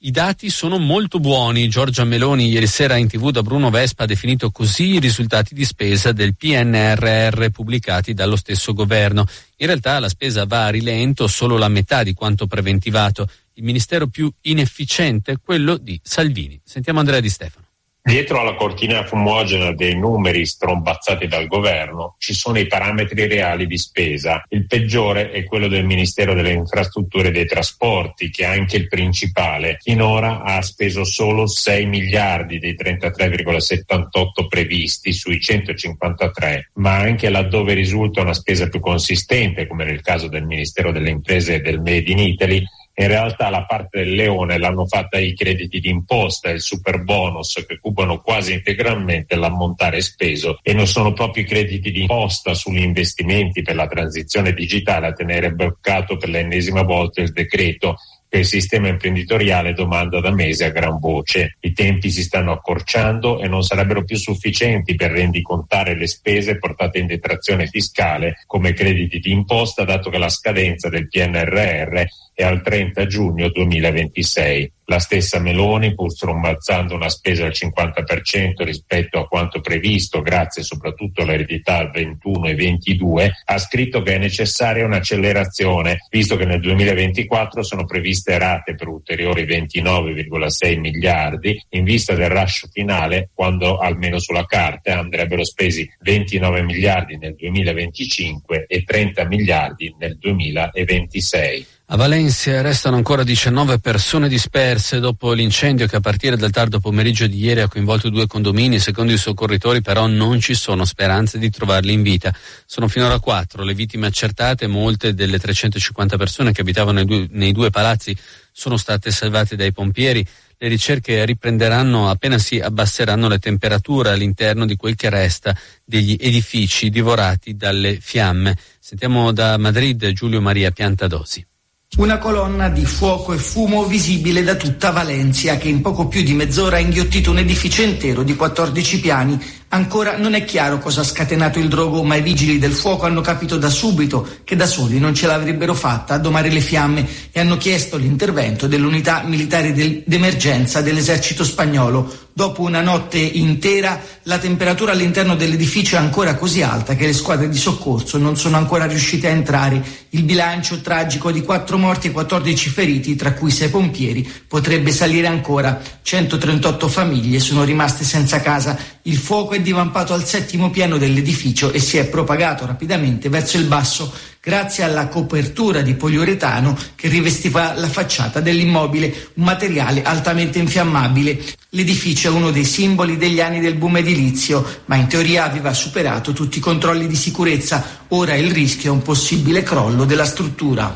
Speaker 8: I dati sono molto buoni. Giorgia Meloni ieri sera in tv da Bruno Vespa ha definito così i risultati di spesa del PNRR pubblicati dallo stesso governo. In realtà la spesa va a rilento solo la metà di quanto preventivato. Il ministero più inefficiente è quello di Salvini. Sentiamo Andrea Di Stefano.
Speaker 9: Dietro alla cortina fumogena dei numeri strombazzati dal governo ci sono i parametri reali di spesa. Il peggiore è quello del Ministero delle Infrastrutture e dei Trasporti, che è anche il principale. Finora ha speso solo 6 miliardi dei 33,78 previsti sui 153, ma anche laddove risulta una spesa più consistente, come nel caso del Ministero delle Imprese e del Made in Italy, in realtà la parte del leone l'hanno fatta i crediti d'imposta e il super bonus che cubano quasi integralmente l'ammontare speso e non sono proprio i crediti d'imposta sugli investimenti per la transizione digitale a tenere bloccato per l'ennesima volta il decreto che il sistema imprenditoriale domanda da mesi a gran voce. I tempi si stanno accorciando e non sarebbero più sufficienti per rendicontare le spese portate in detrazione fiscale come crediti di imposta, dato che la scadenza del PNRR è al 30 giugno 2026. La stessa Meloni, pur strombazzando una spesa al 50% rispetto a quanto previsto, grazie soprattutto all'eredità al 21 e 22, ha scritto che è necessaria un'accelerazione, visto che nel 2024 sono previste rate per ulteriori 29,6 miliardi, in vista del rush finale, quando almeno sulla carta andrebbero spesi 29 miliardi nel 2025 e 30 miliardi nel 2026.
Speaker 8: A Valencia restano ancora 19 persone disperse dopo l'incendio che a partire dal tardo pomeriggio di ieri ha coinvolto due condomini. Secondo i soccorritori però non ci sono speranze di trovarli in vita. Sono finora quattro le vittime accertate, molte delle 350 persone che abitavano nei due, nei due palazzi sono state salvate dai pompieri. Le ricerche riprenderanno appena si abbasseranno le temperature all'interno di quel che resta degli edifici divorati dalle fiamme. Sentiamo da Madrid Giulio Maria Piantadosi.
Speaker 10: Una colonna di fuoco e fumo visibile da tutta Valencia che in poco più di mezz'ora ha inghiottito un edificio intero di 14 piani. Ancora non è chiaro cosa ha scatenato il drogo, ma i vigili del fuoco hanno capito da subito che da soli non ce l'avrebbero fatta a domare le fiamme e hanno chiesto l'intervento dell'unità militare d'emergenza dell'esercito spagnolo. Dopo una notte intera la temperatura all'interno dell'edificio è ancora così alta che le squadre di soccorso non sono ancora riuscite a entrare. Il bilancio tragico di 4 morti e 14 feriti, tra cui 6 pompieri, potrebbe salire ancora. 138 famiglie sono rimaste senza casa. Il fuoco è divampato al settimo piano dell'edificio e si è propagato rapidamente verso il basso grazie alla copertura di poliuretano che rivestiva la facciata dell'immobile, un materiale altamente infiammabile. L'edificio è uno dei simboli degli anni del boom edilizio, ma in teoria aveva superato tutti i controlli di sicurezza. Ora il rischio è un possibile crollo della struttura.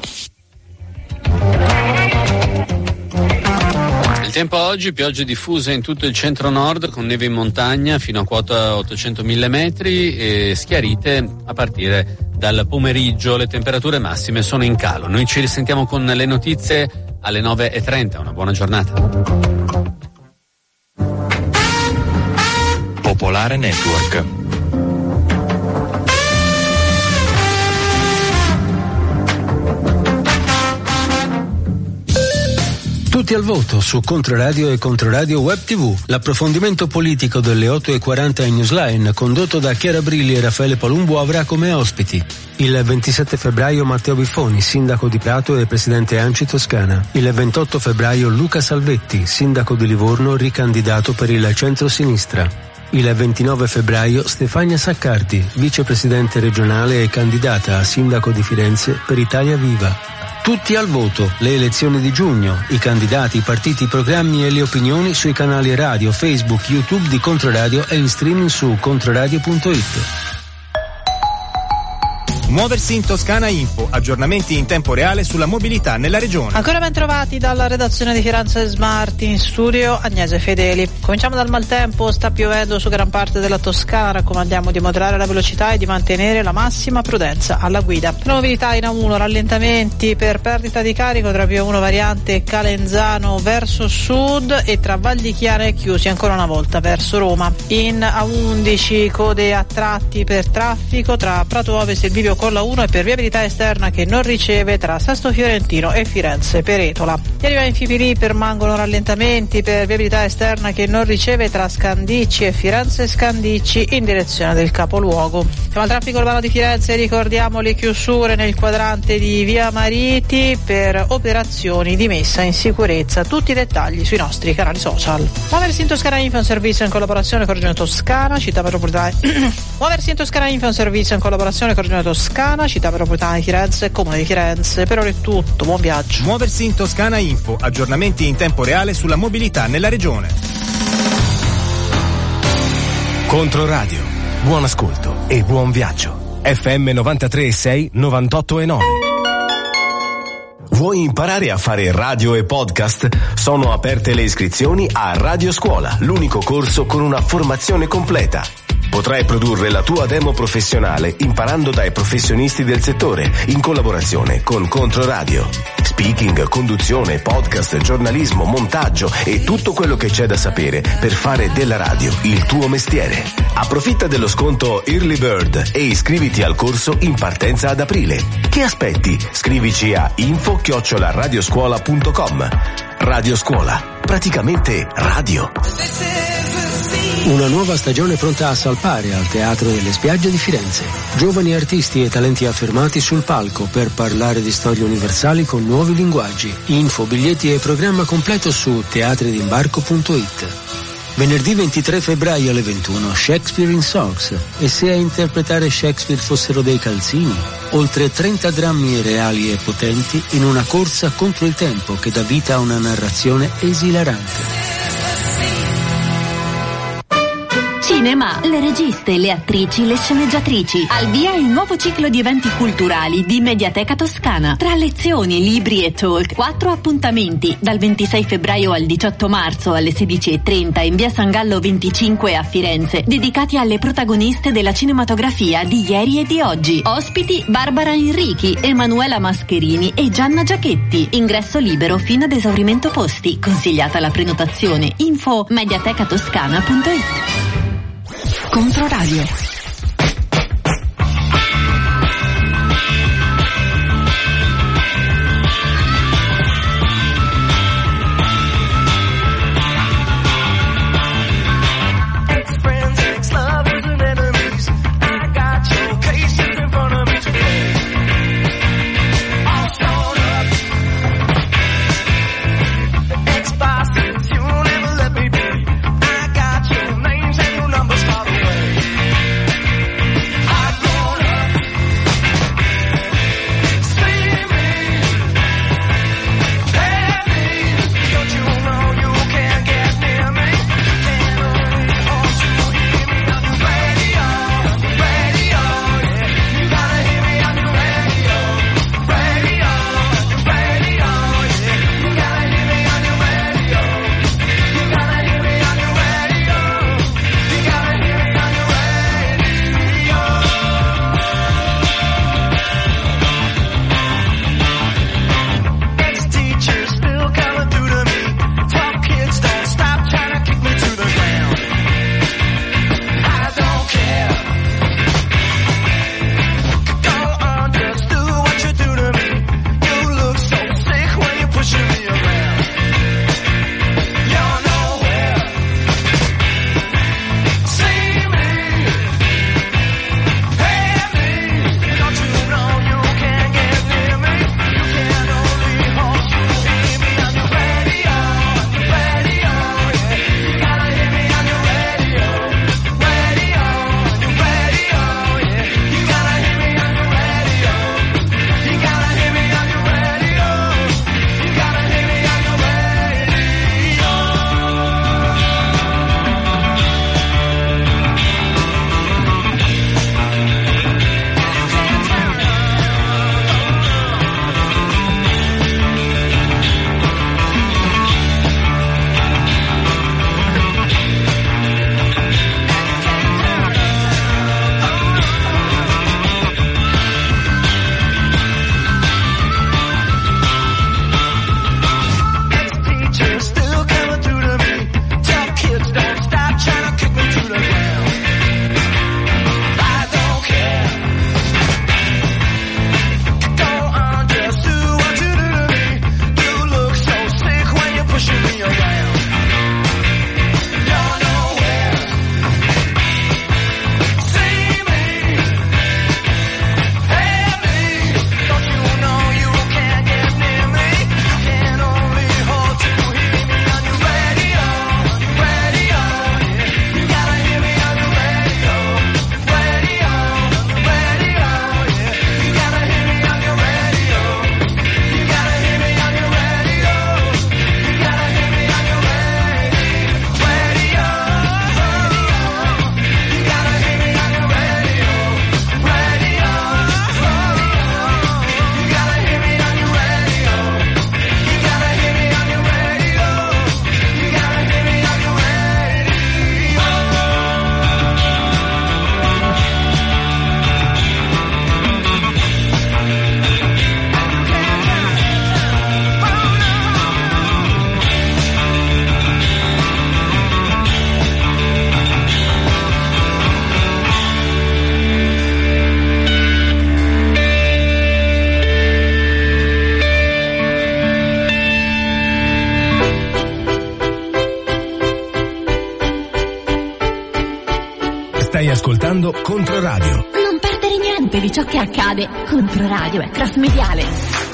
Speaker 8: Il tempo oggi, piogge diffuse in tutto il centro-nord con neve in montagna fino a quota 800 mm e schiarite a partire dal pomeriggio. Le temperature massime sono in calo. Noi ci risentiamo con le notizie alle 9.30. Una buona giornata.
Speaker 11: Popolare Network.
Speaker 1: Tutti al voto su Controradio e Controradio Web TV. L'approfondimento politico delle 8.40 in Newsline, condotto da Chiara Brilli e Raffaele Palumbo, avrà come ospiti il 27 febbraio Matteo Biffoni, sindaco di Prato e presidente Anci Toscana. Il 28 febbraio Luca Salvetti, sindaco di Livorno, ricandidato per il centro-sinistra. Il 29 febbraio Stefania Saccardi, vicepresidente regionale e candidata a sindaco di Firenze per Italia Viva. Tutti al voto, le elezioni di giugno, i candidati, i partiti, i programmi e le opinioni sui canali radio, Facebook, YouTube di Controradio e in streaming su controradio.it.
Speaker 12: Muoversi in Toscana Info, aggiornamenti in tempo reale sulla mobilità nella regione.
Speaker 13: Ancora ben trovati dalla redazione di Firenze Smart in studio Agnese Fedeli. Cominciamo dal maltempo, sta piovendo su gran parte della Toscana, raccomandiamo di moderare la velocità e di mantenere la massima prudenza alla guida. Novità in A1, rallentamenti per perdita di carico tra Pio 1 variante Calenzano verso sud e tra Val di Chiara e chiusi ancora una volta verso Roma. In A11 code a tratti per traffico tra Prato Ovest e Bivio con la 1 e per viabilità esterna che non riceve tra Sesto Fiorentino e Firenze Peretola. Gli arriva in Fipili permangono rallentamenti per viabilità esterna che non riceve tra Scandicci e Firenze Scandicci in direzione del capoluogo. Siamo al traffico urbano di Firenze, ricordiamo le chiusure nel quadrante di Via Mariti per operazioni di messa in sicurezza. Tutti i dettagli sui nostri canali social. Muoversi in Toscana Info è un servizio in collaborazione con Regione Toscana, città metropolitana. (coughs) Muoversi in Toscana Info è un servizio in collaborazione con Regione Toscana. Toscana, città metropolitana di Firenze e Comune di Firenze. Per ora è tutto, buon viaggio.
Speaker 12: Muoversi in Toscana Info, aggiornamenti in tempo reale sulla mobilità nella regione.
Speaker 11: Controradio, buon ascolto e buon viaggio. FM 93.6, 98.9. Vuoi imparare a fare radio e podcast? Sono aperte le iscrizioni a Radio Scuola, l'unico corso con una formazione completa Potrai produrre la tua demo professionale imparando dai professionisti del settore, in collaborazione con Controradio. Speaking, conduzione, podcast, giornalismo, montaggio e tutto quello che c'è da sapere per fare della radio il tuo mestiere. Approfitta dello sconto Early Bird e iscriviti al corso in partenza ad aprile. Che aspetti? Scrivici a info-radioscuola.com. Radio Scuola, praticamente radio.
Speaker 1: Una nuova stagione pronta a salpare al Teatro delle Spiagge di Firenze. Giovani artisti e talenti affermati sul palco per parlare di storie universali con nuovi linguaggi. Info, biglietti e programma completo su teatridimbarco.it. Venerdì 23 febbraio alle 21 Shakespeare in Songs e se a interpretare Shakespeare fossero dei calzini, oltre 30 drammi reali e potenti in una corsa contro il tempo che dà vita a una narrazione esilarante.
Speaker 4: Cinema, le registe, le attrici, le sceneggiatrici. Al via il nuovo ciclo di eventi culturali di Mediateca Toscana. Tra lezioni, libri e talk, quattro appuntamenti dal 26 febbraio al 18 marzo alle 16.30 in via San Gallo 25 a Firenze, dedicati alle protagoniste della cinematografia di ieri e di oggi. Ospiti Barbara Enrichi, Emanuela Mascherini e Gianna Giachetti. Ingresso libero fino ad esaurimento posti. Consigliata la prenotazione. Info mediatecatoscana.it. Controradio.
Speaker 11: Ascoltando Controradio.
Speaker 4: Non perdere niente di ciò che accade. Controradio è cross mediale.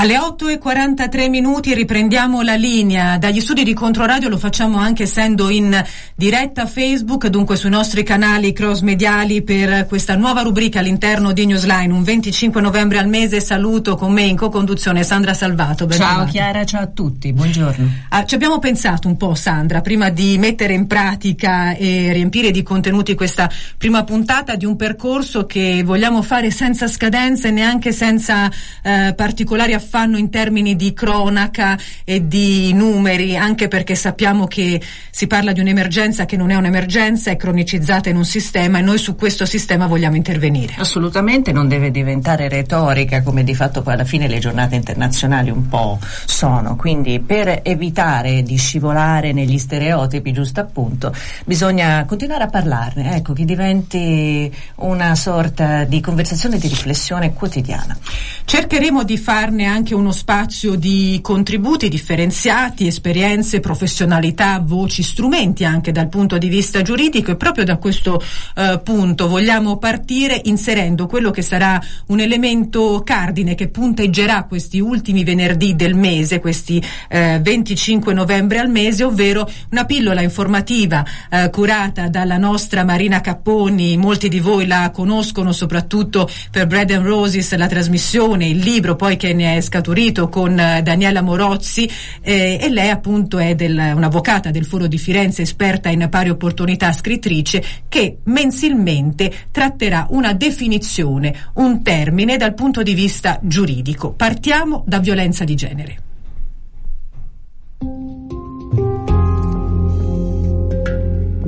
Speaker 2: Alle 8 e 43 minuti riprendiamo la linea. Dagli studi di Controradio lo facciamo anche essendo in diretta Facebook, dunque sui nostri canali cross mediali per questa nuova rubrica all'interno di Newsline. Un 25 novembre al mese saluto con me in co-conduzione Sandra Salvato.
Speaker 14: Ciao. Chiara, ciao a tutti, buongiorno.
Speaker 2: Ah, ci abbiamo pensato un po', Sandra, prima di mettere in pratica e riempire di contenuti questa prima puntata di un percorso che vogliamo fare senza scadenze e neanche senza eh, particolari affanno in termini di cronaca e di numeri, anche perché sappiamo che si parla di un'emergenza che non è un'emergenza, è cronicizzata in un sistema e noi su questo sistema vogliamo intervenire.
Speaker 14: Assolutamente non deve diventare retorica come di fatto poi alla fine le giornate internazionali un po' sono, quindi per evitare di scivolare negli stereotipi, giusto appunto, bisogna continuare a parlarne, ecco, che diventi una sorta di conversazione, di riflessione quotidiana.
Speaker 2: Cercheremo di farne anche uno spazio di contributi differenziati, esperienze, professionalità, voci, strumenti anche dal punto di vista giuridico e proprio da questo eh, punto vogliamo partire inserendo quello che sarà un elemento cardine che punteggerà questi ultimi venerdì del mese, questi eh, 25 novembre al mese, ovvero una pillola informativa eh, curata dalla nostra Marina Capponi, molti di voi la conoscono soprattutto per Bread and Roses, la trasmissione, il libro poi che ne è scaturito con eh, Daniela Morozzi eh, e lei appunto è del- un'avvocata del Foro di Firenze, esperta in pari opportunità, scrittrice, che mensilmente tratterà una definizione, un termine dal punto di vista giuridico. Partiamo da violenza di genere.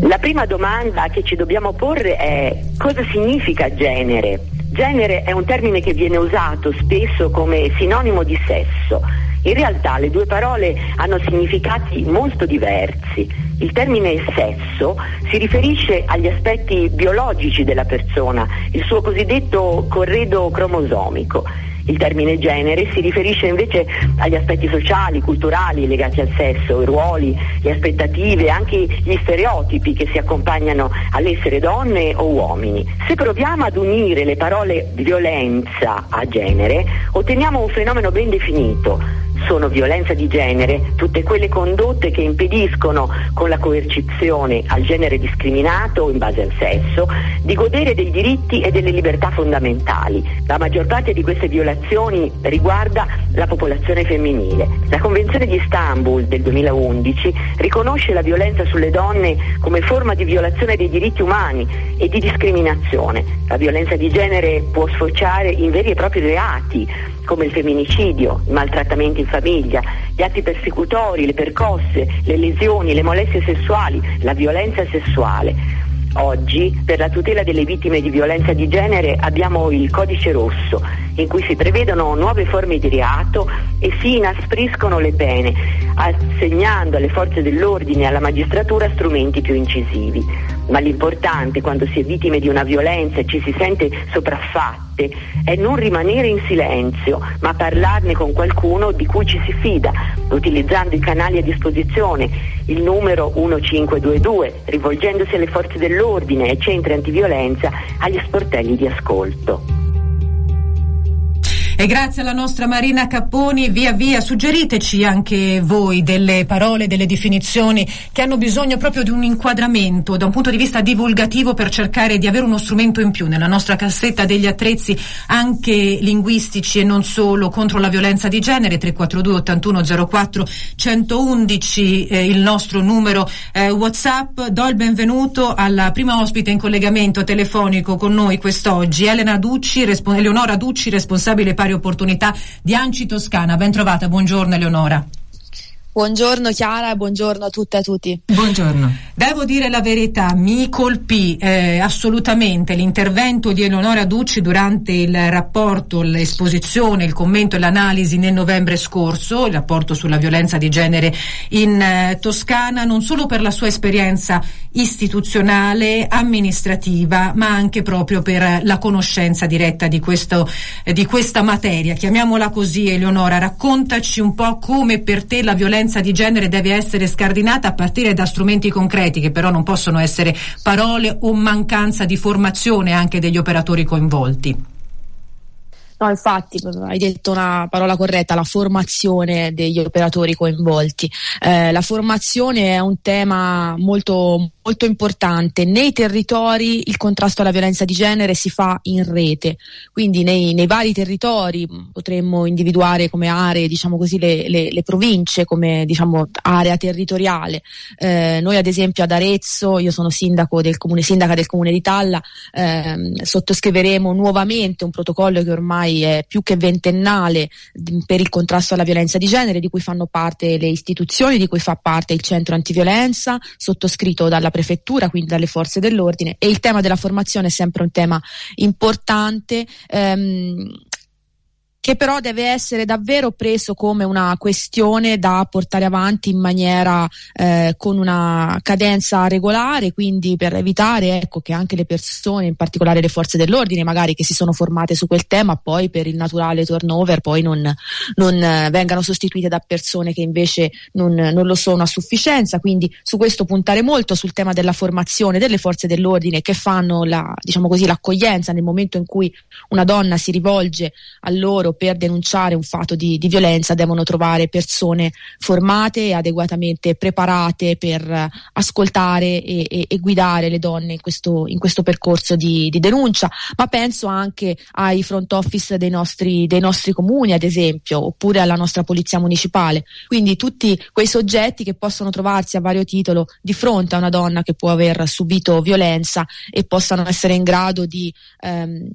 Speaker 15: La prima domanda che ci dobbiamo porre è cosa significa genere? Genere è un termine che viene usato spesso come sinonimo di sesso. In realtà le due parole hanno significati molto diversi. Il termine sesso si riferisce agli aspetti biologici della persona, il suo cosiddetto corredo cromosomico. Il termine genere si riferisce invece agli aspetti sociali, culturali legati al sesso, i ruoli, le aspettative, anche gli stereotipi che si accompagnano all'essere donne o uomini. Se proviamo ad unire le parole violenza a genere, otteniamo un fenomeno ben definito. Sono violenza di genere tutte quelle condotte che impediscono con la coercizione al genere discriminato in base al sesso di godere dei diritti e delle libertà fondamentali. La maggior parte di queste violazioni riguarda la popolazione femminile. La Convenzione di Istanbul del 2011 riconosce la violenza sulle donne come forma di violazione dei diritti umani e di discriminazione. La violenza di genere può sfociare in veri e propri reati come il femminicidio, i maltrattamenti in famiglia, gli atti persecutori, le percosse, le lesioni, le molestie sessuali, la violenza sessuale. Oggi, per la tutela delle vittime di violenza di genere, abbiamo il codice rosso, in cui si prevedono nuove forme di reato e si inaspriscono le pene, assegnando alle forze dell'ordine e alla magistratura strumenti più incisivi. Ma l'importante quando si è vittime di una violenza e ci si sente sopraffatte è non rimanere in silenzio, ma parlarne con qualcuno di cui ci si fida, utilizzando i canali a disposizione, il numero 1522, rivolgendosi alle forze dell'ordine, ai centri antiviolenza, agli sportelli di ascolto.
Speaker 2: E grazie alla nostra Marina Capponi, via via suggeriteci anche voi delle parole, delle definizioni che hanno bisogno proprio di un inquadramento da un punto di vista divulgativo per cercare di avere uno strumento in più nella nostra cassetta degli attrezzi anche linguistici e non solo contro la violenza di genere 342 81 04 111 eh, il nostro numero eh, Whatsapp. Do il benvenuto alla prima ospite in collegamento telefonico con noi quest'oggi, Elena Ducci, respo- Eleonora Ducci, responsabile pari opportunità di Anci Toscana. Ben buongiorno Eleonora.
Speaker 16: Buongiorno Chiara e buongiorno a tutte e a tutti.
Speaker 14: Buongiorno.
Speaker 2: Devo dire la verità, mi colpì eh, assolutamente l'intervento di Eleonora Ducci durante il rapporto, l'esposizione, il commento e l'analisi nel novembre scorso, il rapporto sulla violenza di genere in eh, Toscana, non solo per la sua esperienza istituzionale, amministrativa, ma anche proprio per la conoscenza diretta di, questo, eh, di questa materia. Chiamiamola così, Eleonora, raccontaci un po' come per te la violenza violenza di genere deve essere scardinata a partire da strumenti concreti che però non possono essere parole o mancanza di formazione anche degli operatori coinvolti.
Speaker 16: No, infatti, hai detto una parola corretta, la formazione degli operatori coinvolti. Eh, la formazione è un tema molto, molto importante. Nei territori il contrasto alla violenza di genere si fa in rete, quindi nei, nei vari territori potremmo individuare come aree, diciamo così, le, le, le province come diciamo, area territoriale. Eh, noi ad esempio ad Arezzo, io sono sindaco del comune, sindaca del comune di Talla, ehm, sottoscriveremo nuovamente un protocollo che ormai è più che ventennale per il contrasto alla violenza di genere, di cui fanno parte le istituzioni, di cui fa parte il centro antiviolenza, sottoscritto dalla prefettura, quindi dalle forze dell'ordine. E il tema della formazione è sempre un tema importante. Ehm, che però deve essere davvero preso come una questione da portare avanti in maniera eh, con una cadenza regolare, quindi per evitare ecco, che anche le persone, in particolare le forze dell'ordine, magari che si sono formate su quel tema, poi per il naturale turnover poi non, non eh, vengano sostituite da persone che invece non, non lo sono a sufficienza. Quindi su questo puntare molto sul tema della formazione delle forze dell'ordine che fanno la, diciamo così, l'accoglienza nel momento in cui una donna si rivolge a loro per denunciare un fatto di, di violenza devono trovare persone formate e adeguatamente preparate per ascoltare e, e, e guidare le donne in questo, in questo percorso di, di, denuncia, ma penso anche ai front office dei nostri, dei nostri comuni, ad esempio, oppure alla nostra polizia municipale. Quindi tutti quei soggetti che possono trovarsi a vario titolo di fronte a una donna che può aver subito violenza e possano essere in grado di ehm,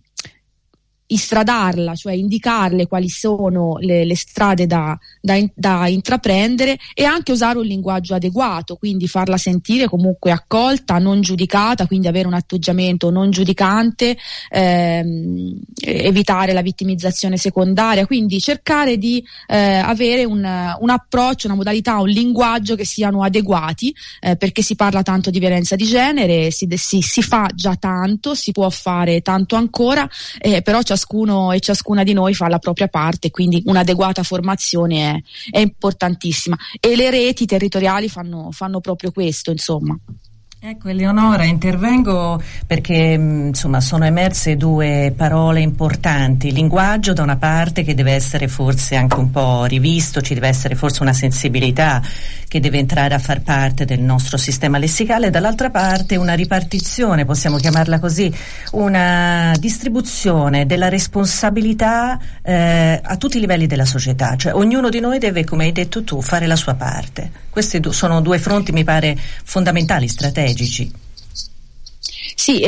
Speaker 16: istradarla, cioè indicarle quali sono le, le strade da, da, da, intraprendere e anche usare un linguaggio adeguato, quindi farla sentire comunque accolta, non giudicata, quindi avere un atteggiamento non giudicante, ehm, evitare la vittimizzazione secondaria, quindi cercare di eh, avere un, un, approccio, una modalità, un linguaggio che siano adeguati, eh, perché si parla tanto di violenza di genere, si, si, si, fa già tanto, si può fare tanto ancora, eh, però ciascuno ciascuno e ciascuna di noi fa la propria parte, quindi un'adeguata formazione è, è importantissima e le reti territoriali fanno, fanno proprio questo, insomma.
Speaker 14: Ecco Eleonora, intervengo perché insomma sono emerse due parole importanti, linguaggio da una parte che deve essere forse anche un po' rivisto, ci deve essere forse una sensibilità che deve entrare a far parte del nostro sistema lessicale, dall'altra parte una ripartizione, possiamo chiamarla così, una distribuzione della responsabilità eh, a tutti i livelli della società, cioè ognuno di noi deve, come hai detto tu, fare la sua parte. Questi sono due fronti, mi pare, fondamentali, strategici. 继续。
Speaker 16: Sì,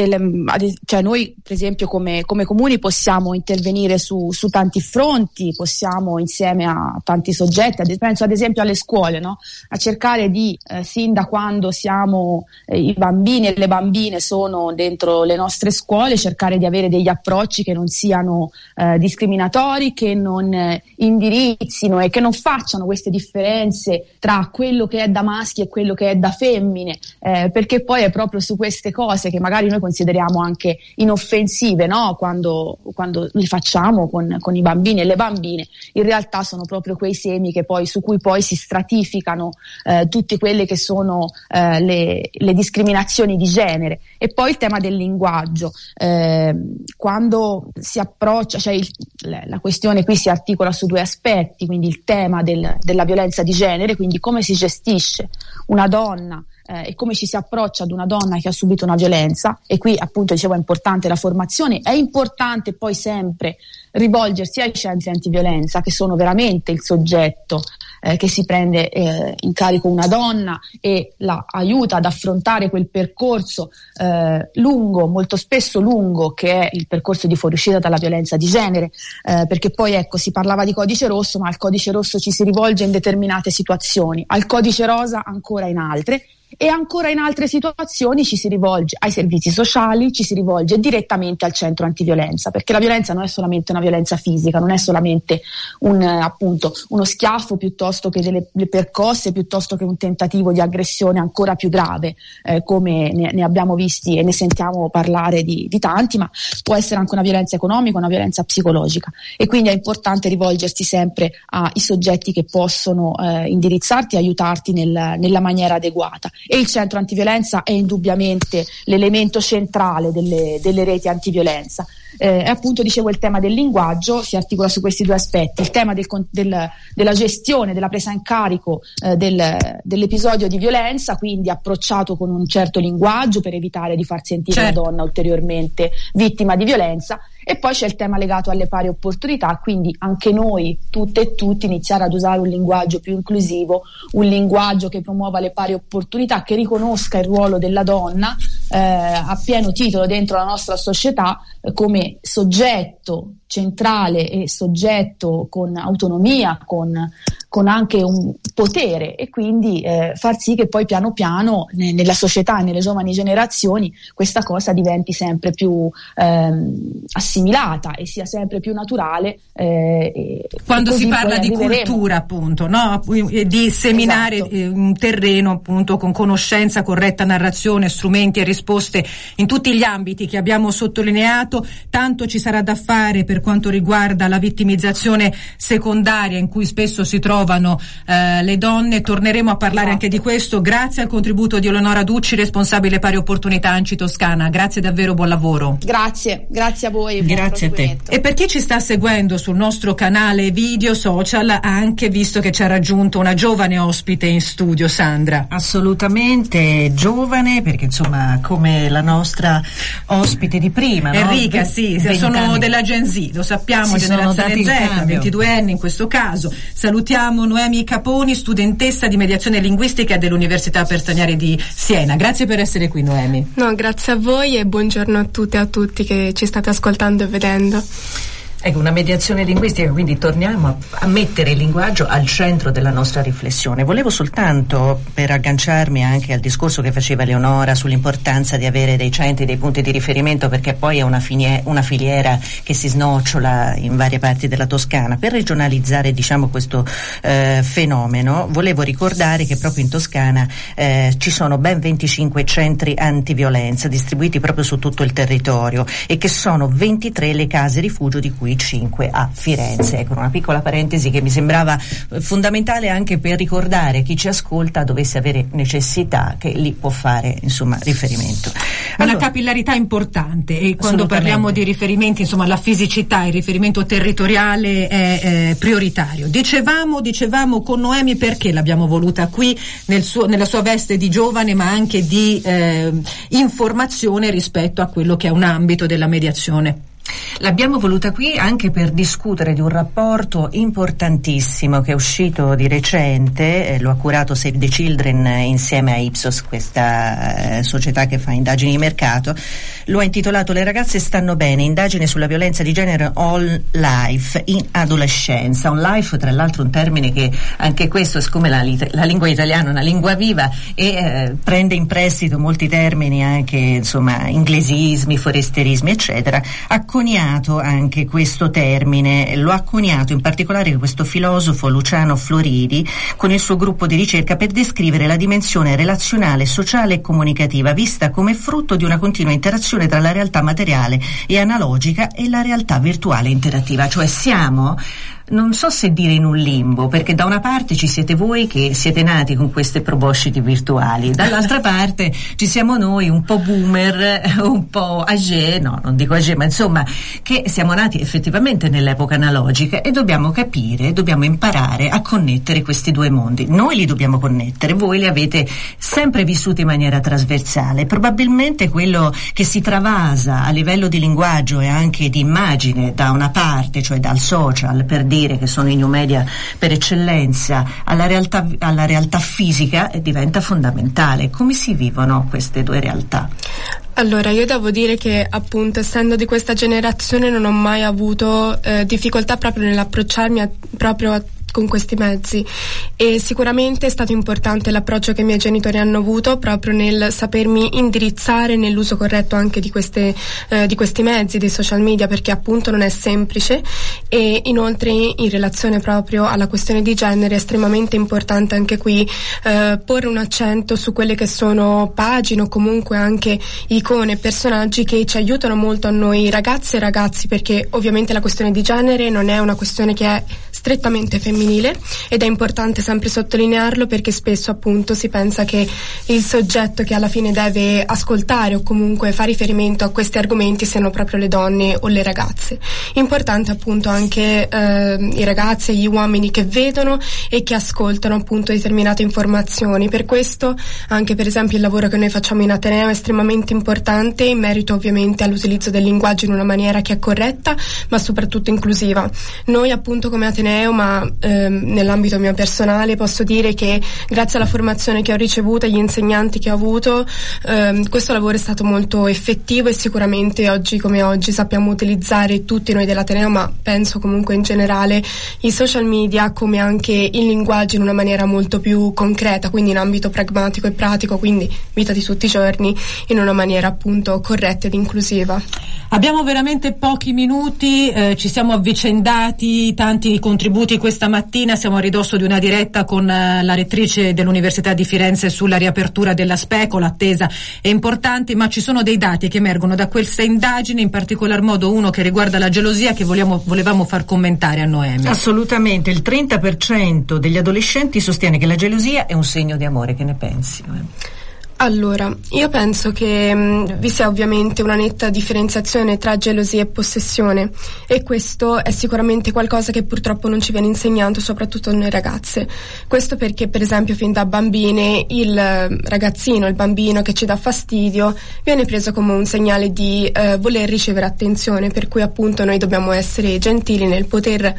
Speaker 16: cioè noi per esempio come, come comuni possiamo intervenire su, su, tanti fronti, possiamo insieme a tanti soggetti, penso ad esempio alle scuole, no? a cercare di, eh, sin da quando siamo eh, i bambini e le bambine sono dentro le nostre scuole, cercare di avere degli approcci che non siano eh, discriminatori, che non eh, indirizzino e che non facciano queste differenze tra quello che è da maschi e quello che è da femmine, eh, perché poi è proprio su queste cose che magari magari noi consideriamo anche inoffensive no? quando, quando, le facciamo con, con, i bambini e le bambine, in realtà sono proprio quei semi poi, su cui poi si stratificano eh, tutte quelle che sono eh, le, le, discriminazioni di genere. E poi il tema del linguaggio, eh, quando si approccia, cioè il, la questione qui si articola su due aspetti, quindi il tema del, della violenza di genere, quindi come si gestisce una donna eh, e come ci si approccia ad una donna che ha subito una violenza. E qui appunto dicevo è importante la formazione, è importante poi sempre rivolgersi ai centri antiviolenza che sono veramente il soggetto eh, che si prende eh, in carico una donna e la aiuta ad affrontare quel percorso eh, lungo, molto spesso lungo, che è il percorso di fuoriuscita dalla violenza di genere, eh, perché poi ecco si parlava di codice rosso, ma al codice rosso ci si rivolge in determinate situazioni, al codice rosa ancora in altre e ancora in altre situazioni ci si rivolge ai servizi sociali, ci si rivolge direttamente al centro antiviolenza, perché la violenza non è solamente una violenza fisica, non è solamente un, appunto, uno schiaffo piuttosto che delle, delle percosse, piuttosto che un tentativo di aggressione ancora più grave, eh, come ne, ne abbiamo visti e ne sentiamo parlare di, di tanti, ma può essere anche una violenza economica, una violenza psicologica e quindi è importante rivolgersi sempre ai soggetti che possono eh, indirizzarti e aiutarti nel- nella maniera adeguata. E il centro antiviolenza è indubbiamente l'elemento centrale delle, delle reti antiviolenza. Eh, appunto dicevo il tema del linguaggio si articola su questi due aspetti, il tema del del- della gestione, della presa in carico eh, del- dell'episodio di violenza, quindi approcciato con un certo linguaggio per evitare di far sentire
Speaker 2: Certo.
Speaker 16: la donna ulteriormente vittima di violenza e poi c'è il tema legato alle pari opportunità, quindi anche noi, tutte e tutti, iniziare ad usare un linguaggio più inclusivo, un linguaggio che promuova le pari opportunità, che riconosca il ruolo della donna eh, a pieno titolo dentro la nostra società eh, come soggetto centrale e soggetto con autonomia, con, con anche un potere e quindi eh, far sì che poi piano piano ne- nella società e nelle giovani generazioni questa cosa diventi sempre più ehm, assimilata e sia sempre più naturale. eh,
Speaker 2: Quando si parla di cultura, appunto, no? E di seminare
Speaker 16: Esatto.
Speaker 2: eh, un terreno appunto con conoscenza, corretta narrazione, strumenti e risposte in tutti gli ambiti che abbiamo sottolineato, tanto ci sarà da fare per quanto riguarda la vittimizzazione secondaria in cui spesso si trovano eh, le donne. Torneremo a parlare anche di questo. Grazie al contributo di Eleonora Ducci, responsabile pari opportunità Anci Toscana. Grazie davvero, buon lavoro.
Speaker 16: Grazie, grazie a voi. buon proseguimento.
Speaker 2: E per chi ci sta seguendo sul nostro canale video social ha anche visto che ci ha raggiunto una giovane ospite in studio, Sandra.
Speaker 14: Assolutamente giovane, perché insomma, come la nostra ospite di prima, no?
Speaker 2: Enrica, sì,
Speaker 14: Ve-
Speaker 2: sono
Speaker 14: vent'anni.
Speaker 2: della Gen Z, lo sappiamo,
Speaker 14: Si
Speaker 2: generazione Z,
Speaker 14: cambio.
Speaker 2: 22 anni in questo caso. Salutiamo Noemi Caponi, studentessa di mediazione linguistica dell'Università Per Stagnare di Siena. Grazie per essere qui Noemi.
Speaker 17: No, grazie a voi e buongiorno a tutte e a tutti che ci state ascoltando e vedendo.
Speaker 14: Ecco, una mediazione linguistica, quindi torniamo a, a mettere il linguaggio al centro della nostra riflessione. Volevo soltanto, per agganciarmi anche al discorso che faceva Leonora sull'importanza di avere dei centri, dei punti di riferimento, perché poi è una, finie- una filiera che si snocciola in varie parti della Toscana, per regionalizzare diciamo, questo eh, fenomeno, volevo ricordare che proprio in Toscana eh, ci sono ben 25 centri antiviolenza distribuiti proprio su tutto il territorio e che sono 23 le case rifugio di cui 5 a Firenze. Ecco, una piccola parentesi che mi sembrava eh, fondamentale anche per ricordare chi ci ascolta dovesse avere necessità che lì può fare insomma riferimento.
Speaker 2: Una capillarità importante e quando parliamo di riferimenti, insomma, la fisicità, il riferimento territoriale è eh, prioritario. Dicevamo, dicevamo con Noemi perché l'abbiamo voluta qui nel suo- nella sua veste di giovane ma anche di eh, informazione rispetto a quello che è un ambito della mediazione.
Speaker 14: L'abbiamo voluta qui anche per discutere di un rapporto importantissimo che è uscito di recente, eh, lo ha curato Save the Children eh, insieme a Ipsos, questa eh, società che fa indagini di mercato, lo ha intitolato Le ragazze stanno bene, indagine sulla violenza di genere all life in adolescenza. On life tra l'altro un termine che anche questo, siccome la, la lingua italiana è una lingua viva e eh, prende in prestito molti termini anche insomma inglesismi, foresterismi eccetera, coniato anche questo termine, lo ha coniato in particolare questo filosofo Luciano Floridi con il suo gruppo di ricerca per descrivere la dimensione relazionale, sociale e comunicativa vista come frutto di una continua interazione tra la realtà materiale e analogica e la realtà virtuale interattiva, cioè siamo non so se dire in un limbo, perché da una parte ci siete voi che siete nati con queste probosciti virtuali, dall'altra (laughs) parte ci siamo noi un po' boomer, un po' âgé, no, non dico âgé, ma insomma, che siamo nati effettivamente nell'epoca analogica e dobbiamo capire, dobbiamo imparare a connettere questi due mondi. Noi li dobbiamo connettere, voi li avete sempre vissuti in maniera trasversale. Probabilmente quello che si travasa a livello di linguaggio e anche di immagine da una parte, cioè dal social, per dire che sono i new media per eccellenza, alla realtà, alla realtà fisica eh, diventa fondamentale. Come si vivono queste due realtà?
Speaker 17: Allora, io devo dire che appunto essendo di questa generazione non ho mai avuto eh, difficoltà proprio nell'approcciarmi a- proprio a con questi mezzi. E sicuramente è stato importante l'approccio che i miei genitori hanno avuto proprio nel sapermi indirizzare nell'uso corretto anche di, queste, eh, di questi mezzi, dei social media perché appunto non è semplice. E inoltre in relazione proprio alla questione di genere è estremamente importante anche qui eh, porre un accento su quelle che sono pagine o comunque anche icone, personaggi che ci aiutano molto a noi ragazze e ragazzi perché ovviamente la questione di genere non è una questione che è strettamente femminile ed è importante sempre sottolinearlo perché spesso appunto si pensa che il soggetto che alla fine deve ascoltare o comunque fa riferimento a questi argomenti siano proprio le donne o le ragazze. Importante appunto anche eh, i ragazzi e gli uomini che vedono e che ascoltano appunto determinate informazioni. Per questo anche per esempio il lavoro che noi facciamo in Ateneo è estremamente importante in merito ovviamente all'utilizzo del linguaggio in una maniera che è corretta ma soprattutto inclusiva. Noi appunto come Ateneo ma ehm, nell'ambito mio personale posso dire che grazie alla formazione che ho ricevuto e agli insegnanti che ho avuto ehm, questo lavoro è stato molto effettivo e sicuramente oggi come oggi sappiamo utilizzare tutti noi dell'Ateneo ma penso comunque in generale i social media come anche il linguaggio in una maniera molto più concreta quindi in ambito pragmatico e pratico quindi vita di tutti i giorni in una maniera appunto corretta ed inclusiva.
Speaker 2: Abbiamo veramente pochi minuti, eh, ci siamo avvicendati, tanti contributi questa mattina, siamo a ridosso di una diretta con eh, la rettrice dell'Università di Firenze sulla riapertura della SPECO, l'attesa è importante, ma ci sono dei dati che emergono da questa indagine, in particolar modo uno che riguarda la gelosia che vogliamo, volevamo far commentare a Noemi.
Speaker 14: Assolutamente, il 30% degli adolescenti sostiene che la gelosia è un segno di amore, che ne pensi?
Speaker 17: Allora, io penso che mh, vi sia ovviamente una netta differenziazione tra gelosia e possessione e questo è sicuramente qualcosa che purtroppo non ci viene insegnato, soprattutto noi ragazze. Questo perché, per esempio, fin da bambine il eh, ragazzino, il bambino che ci dà fastidio viene preso come un segnale di eh, voler ricevere attenzione, per cui appunto noi dobbiamo essere gentili nel poter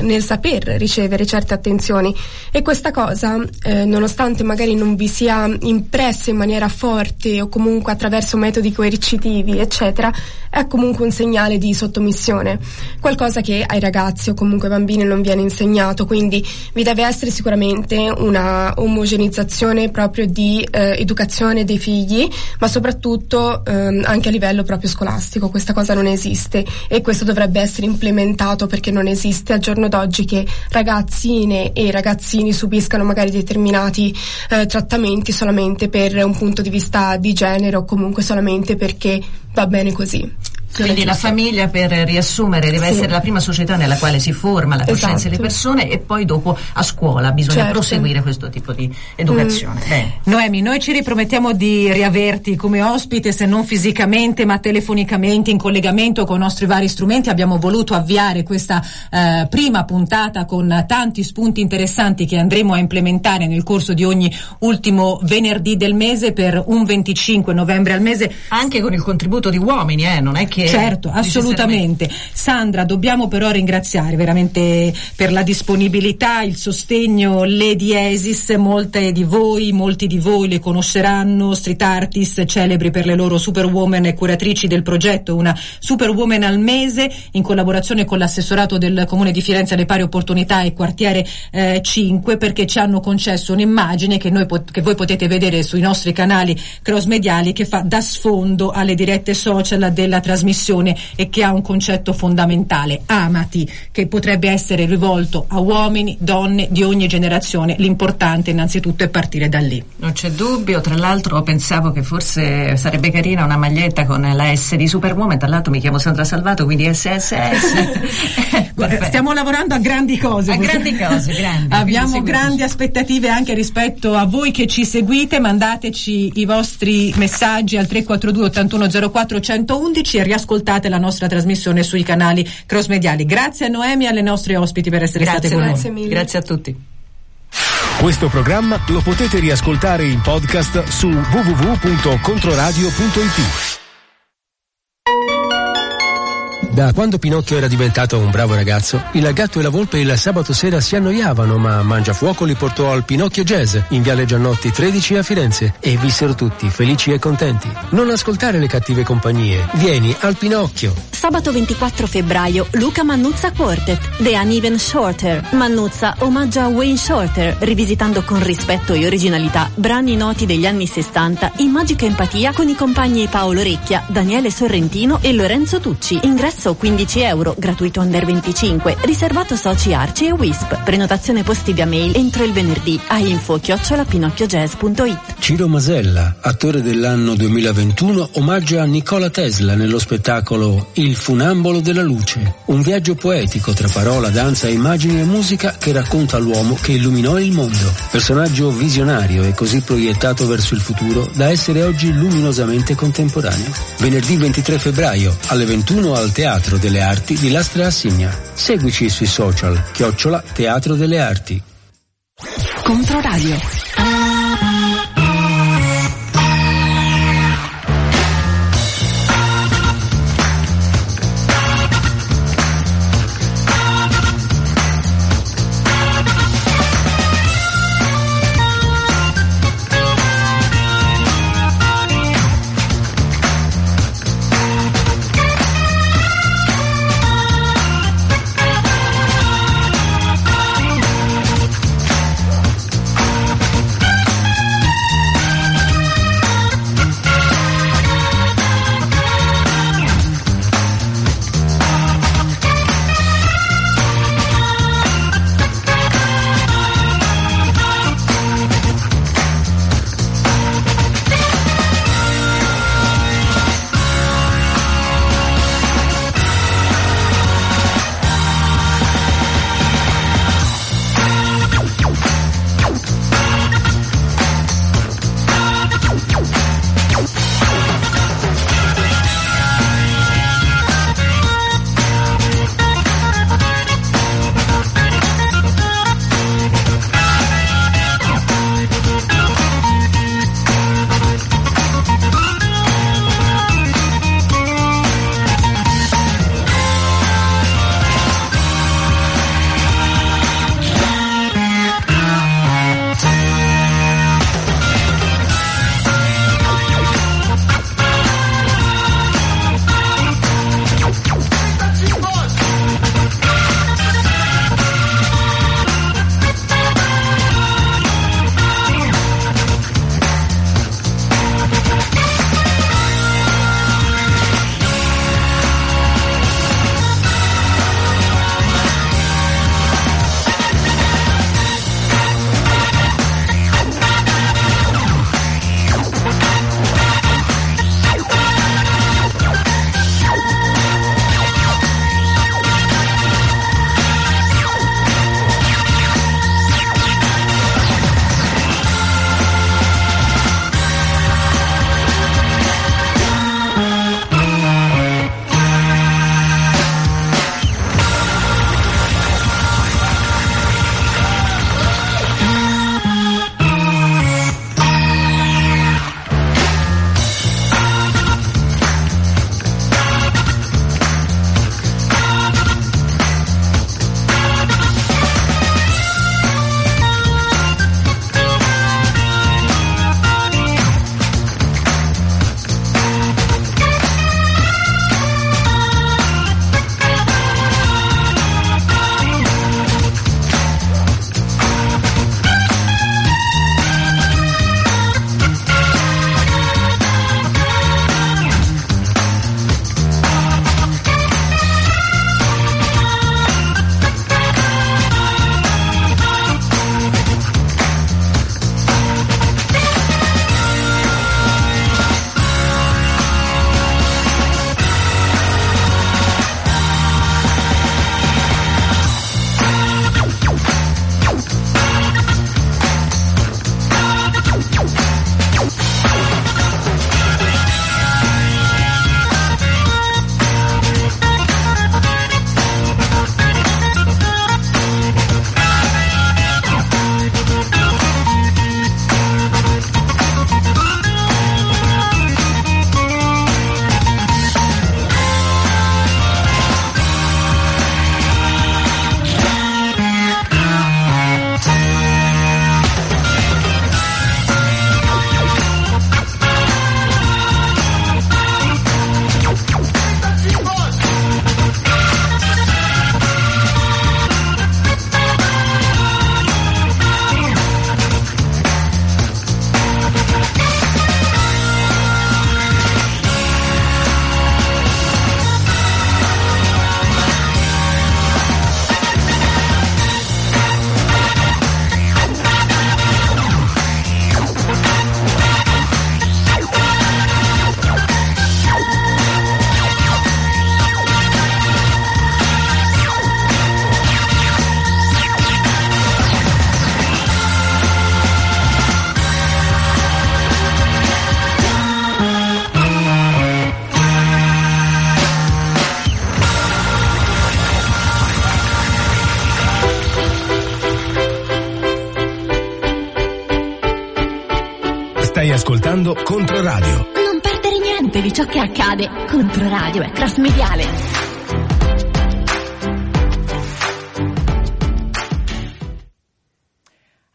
Speaker 17: nel saper ricevere certe attenzioni. E questa cosa eh, nonostante magari non vi sia impressa in maniera forte o comunque attraverso metodi coercitivi eccetera è comunque un segnale di sottomissione. Qualcosa che ai ragazzi o comunque ai bambini non viene insegnato. Quindi vi deve essere sicuramente una omogenizzazione proprio di eh, educazione dei figli ma soprattutto ehm, anche a livello proprio scolastico. Questa cosa non esiste e questo dovrebbe essere implementato perché non esiste al giorno d'oggi che ragazzine e ragazzini subiscano magari determinati eh, trattamenti solamente per un punto di vista di genere o comunque solamente perché va bene così.
Speaker 14: Quindi la famiglia, per riassumere, deve
Speaker 17: Sì.
Speaker 14: essere la prima società nella quale si forma la coscienza
Speaker 17: Esatto.
Speaker 14: delle persone e poi dopo a scuola bisogna
Speaker 2: Certo.
Speaker 14: proseguire questo tipo di educazione. Bene.
Speaker 2: Noemi, noi ci ripromettiamo di riaverti come ospite, se non fisicamente ma telefonicamente in collegamento con i nostri vari strumenti. Abbiamo voluto avviare questa eh, prima puntata con tanti spunti interessanti che andremo a implementare nel corso di ogni ultimo venerdì del mese per un 25 novembre al mese.
Speaker 14: Anche con il contributo di uomini, eh, non è che
Speaker 2: Certo, assolutamente. Sandra, dobbiamo però ringraziare veramente per la disponibilità, il sostegno, Lady Esis, molte di voi, molti di voi le conosceranno, street artist celebri per le loro superwoman e curatrici del progetto, una superwoman al mese in collaborazione con l'assessorato del Comune di Firenze alle pari opportunità e quartiere eh, 5 perché ci hanno concesso un'immagine che, noi che voi potete vedere sui nostri canali cross mediali che fa da sfondo alle dirette social della trasmissione e che ha un concetto fondamentale, amati, che potrebbe essere rivolto a uomini, donne di ogni generazione. L'importante innanzitutto è partire da lì.
Speaker 14: Non c'è dubbio, tra l'altro pensavo che forse sarebbe carina una maglietta con la S di Superwoman, tra l'altro mi chiamo Sandra Salvato, quindi SSS. (laughs)
Speaker 2: Guarda, Stiamo lavorando a grandi cose.
Speaker 14: A grandi cose, grandi.
Speaker 2: Abbiamo grandi aspettative anche rispetto a voi che ci seguite, mandateci i vostri messaggi al 342 8104 111 e riascoltate la nostra trasmissione sui canali cross mediali. Grazie a Noemi e alle nostre ospiti per essere
Speaker 14: Grazie,
Speaker 2: state con
Speaker 14: grazie
Speaker 2: noi.
Speaker 14: mille. Grazie a tutti.
Speaker 11: Questo programma lo potete riascoltare in podcast su www.controradio.it.
Speaker 1: Da quando Pinocchio era diventato un bravo ragazzo, il gatto e la volpe il sabato sera si annoiavano, ma Mangiafuoco li portò al Pinocchio Jazz in Viale Giannotti 13 a Firenze e vissero tutti felici e contenti. Non ascoltare le cattive compagnie, vieni al Pinocchio.
Speaker 4: Sabato 24 febbraio, Luca Mannuzza Quartet, The Uneven Shorter. Mannuzza omaggia Wayne Shorter, rivisitando con rispetto e originalità brani noti degli anni 60 in magica empatia con i compagni Paolo Recchia, Daniele Sorrentino e Lorenzo Tucci. Ingresso 15 euro, gratuito under 25, riservato soci Arci e Wisp. Prenotazione posti via mail entro il venerdì a info chiocciolapinocchiojazz.it.
Speaker 1: Ciro Masella, attore dell'anno 2021, omaggia a Nicola Tesla nello spettacolo Il funambolo della luce, un viaggio poetico tra parola, danza, immagini e musica che racconta l'uomo che illuminò il mondo. Personaggio visionario e così proiettato verso il futuro da essere oggi luminosamente contemporaneo. Venerdì 23 febbraio alle 21 al Teatro delle Arti di Lastra a Signa. Seguici sui social, chiocciola Teatro delle Arti.
Speaker 4: Controradio.
Speaker 11: Stai ascoltando Controradio.
Speaker 4: Non perdere niente di ciò che accade. Controradio è cross mediale.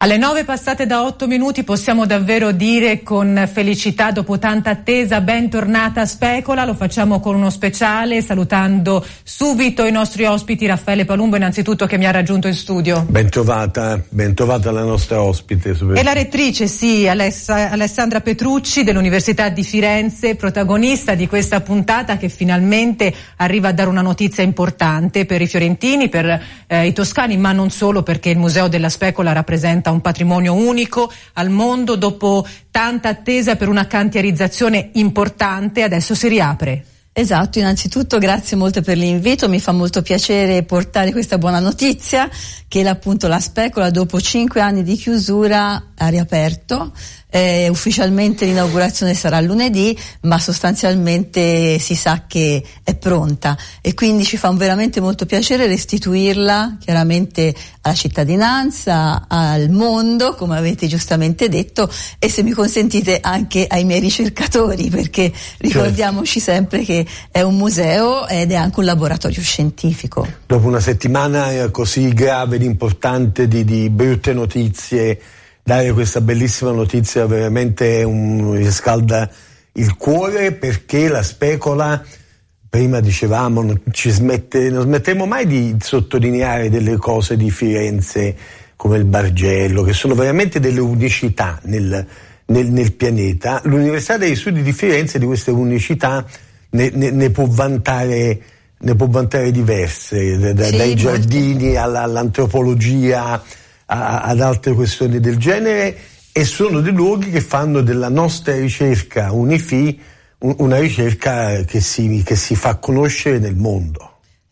Speaker 2: Alle nove passate da otto minuti possiamo davvero dire con felicità dopo tanta attesa bentornata a Specola, lo facciamo con uno speciale salutando subito i nostri ospiti Raffaele Palumbo innanzitutto che mi ha raggiunto in studio.
Speaker 18: Bentrovata, bentrovata la nostra ospite.
Speaker 2: E la rettrice, sì, Alessa- Alessandra Petrucci dell'Università di Firenze, protagonista di questa puntata che finalmente arriva a dare una notizia importante per i fiorentini, per eh, i toscani, ma non solo perché il Museo della Specola rappresenta un patrimonio unico al mondo dopo tanta attesa per una cantierizzazione importante, adesso si riapre.
Speaker 19: Esatto, innanzitutto grazie molto per l'invito, mi fa molto piacere portare questa buona notizia che appunto la specola dopo cinque anni di chiusura ha riaperto. Eh, ufficialmente l'inaugurazione sarà lunedì, ma sostanzialmente si sa che è pronta e quindi ci fa veramente molto piacere restituirla chiaramente alla cittadinanza, al mondo, come avete giustamente detto, e se mi consentite anche ai miei ricercatori, perché ricordiamoci sempre che è un museo ed è anche un laboratorio scientifico.
Speaker 18: Dopo una settimana eh, così grave ed importante di, di brutte notizie, dare questa bellissima notizia veramente un, riscalda il cuore perché la specola, prima dicevamo, non, ci smette, non smetteremo mai di sottolineare delle cose di Firenze come il Bargello, che sono veramente delle unicità nel, nel, nel pianeta. L'Università degli Studi di Firenze di queste unicità ne, ne, ne può vantare ne può vantare diverse, da-
Speaker 19: Sì,
Speaker 18: dai giardini alla- all'antropologia a- ad altre questioni del genere e sono dei luoghi che fanno della nostra ricerca UNIFI un- una ricerca che si, che si fa conoscere nel mondo.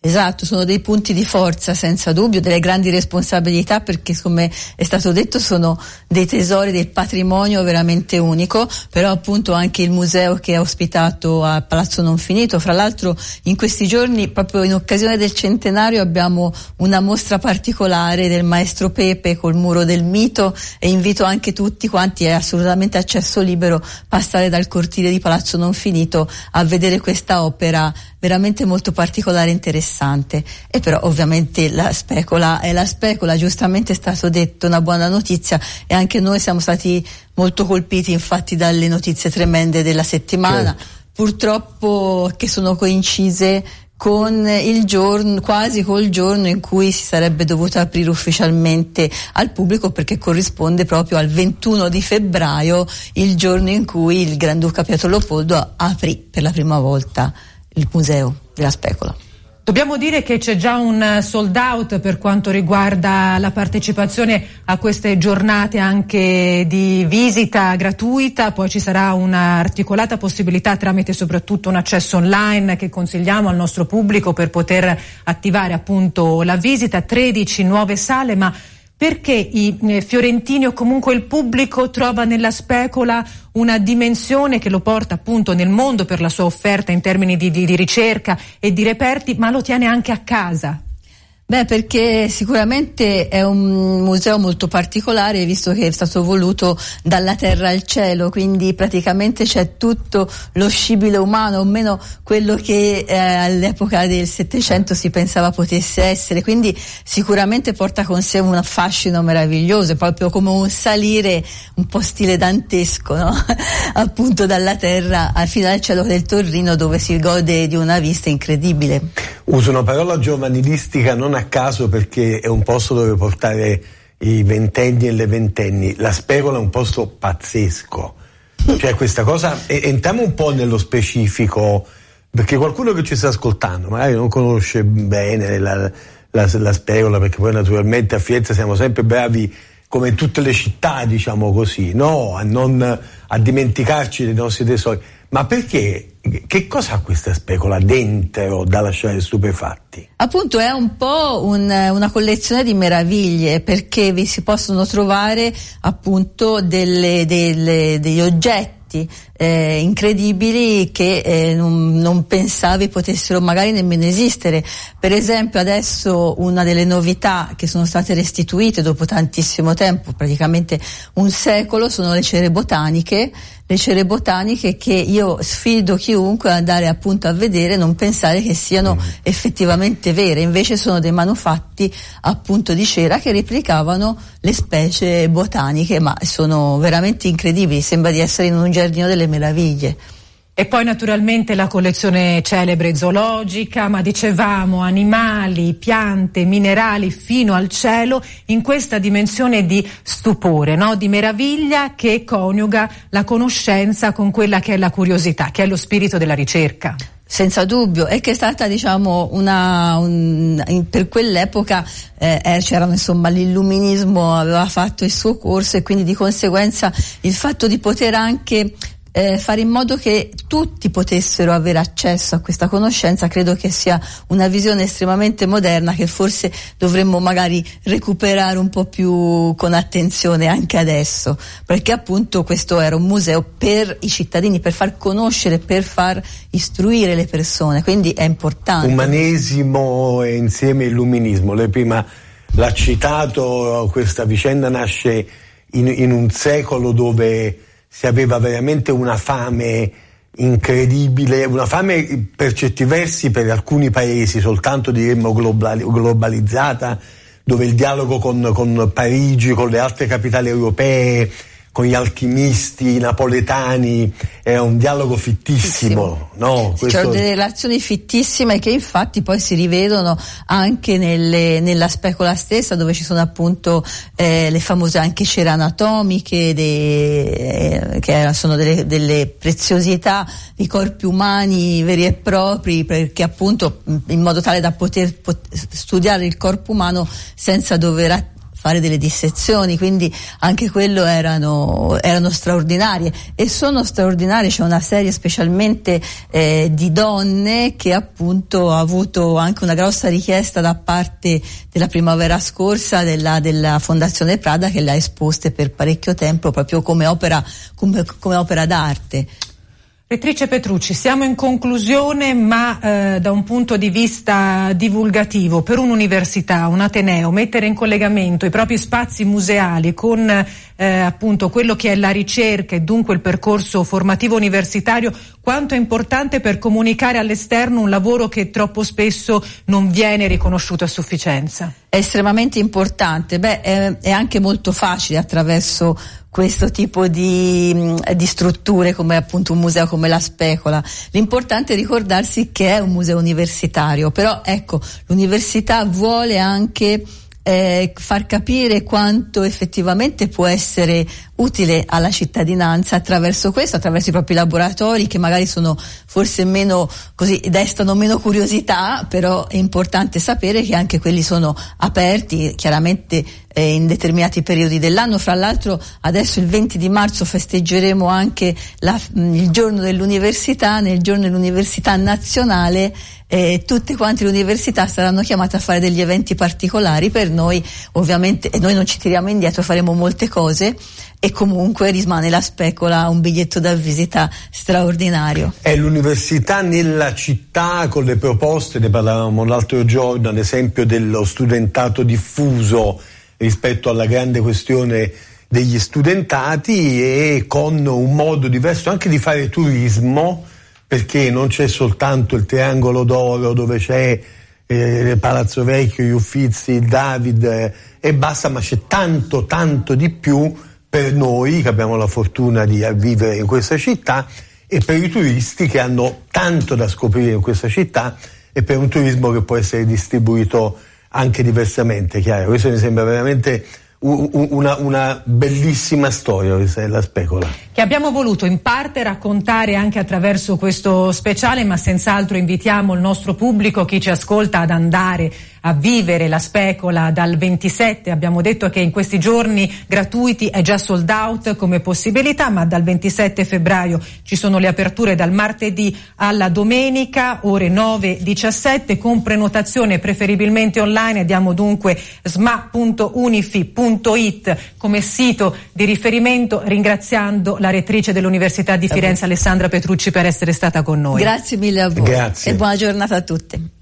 Speaker 19: Esatto, sono dei punti di forza senza dubbio, delle grandi responsabilità perché come è stato detto sono dei tesori del patrimonio veramente unico, però appunto anche il museo che ha ospitato a Palazzo Non Finito, fra l'altro in questi giorni proprio in occasione del centenario abbiamo una mostra particolare del maestro Pepe col muro del mito e invito anche tutti quanti, è assolutamente accesso libero, passare dal cortile di Palazzo Non Finito a vedere questa opera veramente molto particolare e interessante. E però ovviamente la specola è la specola, giustamente è stato detto una buona notizia e anche noi siamo stati molto colpiti infatti dalle notizie tremende della settimana, purtroppo che sono coincise con il giorno, quasi col giorno in cui si sarebbe dovuto aprire ufficialmente al pubblico perché corrisponde proprio al 21 di febbraio, il giorno in cui il Granduca Pietro Leopoldo aprì per la prima volta il museo della specola.
Speaker 2: Dobbiamo dire che c'è già un eh, sold out per quanto riguarda la partecipazione a queste giornate anche di visita gratuita, poi ci sarà un'articolata possibilità tramite soprattutto un accesso online che consigliamo al nostro pubblico per poter attivare appunto la visita, 13 nuove sale, ma perché i eh, fiorentini o comunque il pubblico trova nella specola una dimensione che lo porta appunto nel mondo per la sua offerta in termini di, di- di ricerca e di reperti, ma lo tiene anche a casa?
Speaker 19: Beh, perché sicuramente è un museo molto particolare, visto che è stato voluto dalla terra al cielo, quindi praticamente c'è tutto lo scibile umano, o meno quello che eh, all'epoca del Settecento si pensava potesse essere, quindi sicuramente porta con sé un fascino meraviglioso, è proprio come un salire un po' stile dantesco, no? (laughs) appunto dalla terra fino al cielo del Torrino dove si gode di una vista incredibile.
Speaker 18: Uso una parola giovanilistica non a caso perché è un posto dove portare i ventenni e le ventenni. La specola è un posto pazzesco. Cioè questa cosa, entriamo un po' nello specifico, perché qualcuno che ci sta ascoltando magari non conosce bene la, la, la specola, perché poi naturalmente a Firenze siamo sempre bravi come in tutte le città, diciamo così, no? a, non, a dimenticarci dei nostri tesori. Ma perché? Che cosa ha questa specola dentro da lasciare stupefatti?
Speaker 19: Appunto è un po' un- una collezione di meraviglie perché vi si possono trovare appunto delle- delle- degli oggetti eh, incredibili che eh, non, non pensavi potessero magari nemmeno esistere. Per esempio adesso una delle novità che sono state restituite dopo tantissimo tempo, praticamente un secolo, sono le cere botaniche le cere botaniche che io sfido chiunque ad andare appunto a vedere e non pensare che siano
Speaker 18: Mm.
Speaker 19: effettivamente vere, invece sono dei manufatti appunto di cera che replicavano le specie botaniche, ma sono veramente incredibili, sembra di essere in un giardino delle meraviglie.
Speaker 2: E poi naturalmente la collezione celebre zoologica, ma dicevamo animali, piante, minerali fino al cielo in questa dimensione di stupore, no? di meraviglia che coniuga la conoscenza con quella che è la curiosità, che è lo spirito della ricerca.
Speaker 19: Senza dubbio, e che è stata diciamo una, un- in- per quell'epoca eh, eh, c'erano insomma l'illuminismo aveva fatto il suo corso e quindi di conseguenza il fatto di poter anche eh, fare in modo che tutti potessero avere accesso a questa conoscenza credo che sia una visione estremamente moderna che forse dovremmo magari recuperare un po' più con attenzione anche adesso perché appunto questo era un museo per i cittadini per far conoscere per far istruire le persone quindi è importante
Speaker 18: Umanesimo e insieme illuminismo. Lei prima l'ha citato, questa vicenda nasce in, in un secolo dove si aveva veramente una fame incredibile, una fame per certi versi per alcuni paesi soltanto diremmo globali- globalizzata, dove il dialogo con, con Parigi, con le altre capitali europee, con gli alchimisti napoletani, era un dialogo fittissimo. No,
Speaker 19: C'erano
Speaker 18: Questo-
Speaker 19: delle relazioni fittissime che infatti poi si rivedono anche nelle- nella specola stessa dove ci sono appunto eh, le famose anche cere anatomiche de- eh, che sono delle, delle preziosità di corpi umani veri e propri perché appunto in modo tale da poter pot- studiare il corpo umano senza dover a- fare delle dissezioni, quindi anche quello erano, erano straordinarie e sono straordinarie, c'è una serie specialmente eh, di donne che appunto ha avuto anche una grossa richiesta da parte della primavera scorsa della, della Fondazione Prada che le ha esposte per parecchio tempo proprio come opera, come, come opera d'arte.
Speaker 2: Rettrice Petrucci, siamo in conclusione, ma eh, da un punto di vista divulgativo, per un'università, un ateneo, mettere in collegamento i propri spazi museali con eh, appunto quello che è la ricerca e dunque il percorso formativo universitario, quanto è importante per comunicare all'esterno un lavoro che troppo spesso non viene riconosciuto a sufficienza?
Speaker 19: È estremamente importante, beh, è, è anche molto facile attraverso questo tipo di, mh, di strutture come appunto un museo come la Specola. L'importante è ricordarsi che è un museo universitario, però ecco, l'università vuole anche eh, far capire quanto effettivamente può essere utile alla cittadinanza attraverso questo, attraverso i propri laboratori che magari sono forse meno così, destano meno curiosità, però è importante sapere che anche quelli sono aperti chiaramente eh, in determinati periodi dell'anno. Fra l'altro adesso il 20 di marzo festeggeremo anche la- mh, il giorno dell'università, nel giorno dell'università nazionale eh, tutte quante le università saranno chiamate a fare degli eventi particolari. Per noi ovviamente e noi non ci tiriamo indietro faremo molte cose. E comunque rimane la specola un biglietto da visita straordinario.
Speaker 18: È l'università nella città con le proposte, ne parlavamo l'altro giorno, ad esempio dello studentato diffuso rispetto alla grande questione degli studentati e con un modo diverso anche di fare turismo, perché non c'è soltanto il triangolo d'oro dove c'è eh, Palazzo Vecchio, gli Uffizi, il David eh, e basta, ma c'è tanto, tanto di più per noi che abbiamo la fortuna di vivere in questa città e per i turisti che hanno tanto da scoprire in questa città e per un turismo che può essere distribuito anche diversamente, chiaro. Questo mi sembra veramente una, una bellissima storia, la specola.
Speaker 2: che abbiamo voluto in parte raccontare anche attraverso questo speciale, ma senz'altro invitiamo il nostro pubblico, chi ci ascolta, ad andare a vivere la specola dal 27. Abbiamo detto che in questi giorni gratuiti è già sold out come possibilità, ma dal 27 febbraio ci sono le aperture dal martedì alla domenica, ore 9-17, con prenotazione preferibilmente online. Diamo dunque sma.unifi.it come sito di riferimento, ringraziando la rettrice dell'Università di Firenze Alessandra Petrucci per essere stata con noi.
Speaker 19: Grazie mille a voi
Speaker 18: Grazie.
Speaker 19: e buona giornata a tutti.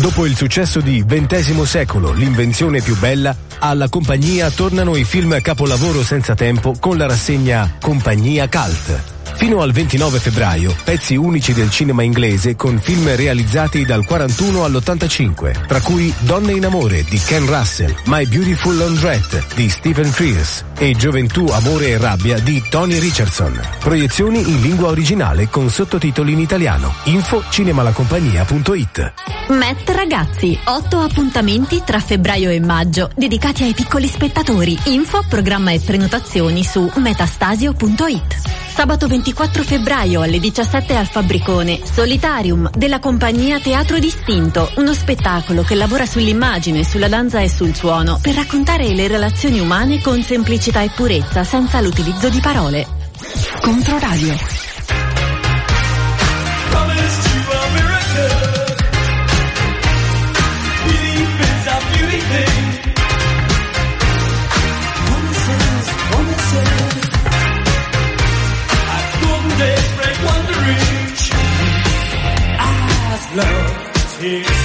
Speaker 11: Dopo il successo di XX secolo, l'invenzione più bella, alla compagnia tornano i film capolavoro senza tempo con la rassegna Compagnia Cult. Fino al 29 febbraio, pezzi unici del cinema inglese con film realizzati dal 41 all'85, tra cui Donne in amore di Ken Russell, My Beautiful Laundrette di Stephen Frears e Gioventù, amore e rabbia di Tony Richardson. Proiezioni in lingua originale con sottotitoli in italiano. Info cinemalacompagnia.it
Speaker 4: Met Ragazzi, otto appuntamenti tra febbraio e maggio, dedicati ai piccoli spettatori. Info, programma e prenotazioni su metastasio.it. Sabato 24 febbraio alle 17 al Fabbricone, Solitarium della compagnia Teatro Distinto, uno spettacolo che lavora sull'immagine, sulla danza e sul suono per raccontare le relazioni umane con semplicità e purezza senza l'utilizzo di parole. Controradio.
Speaker 20: Thing. here.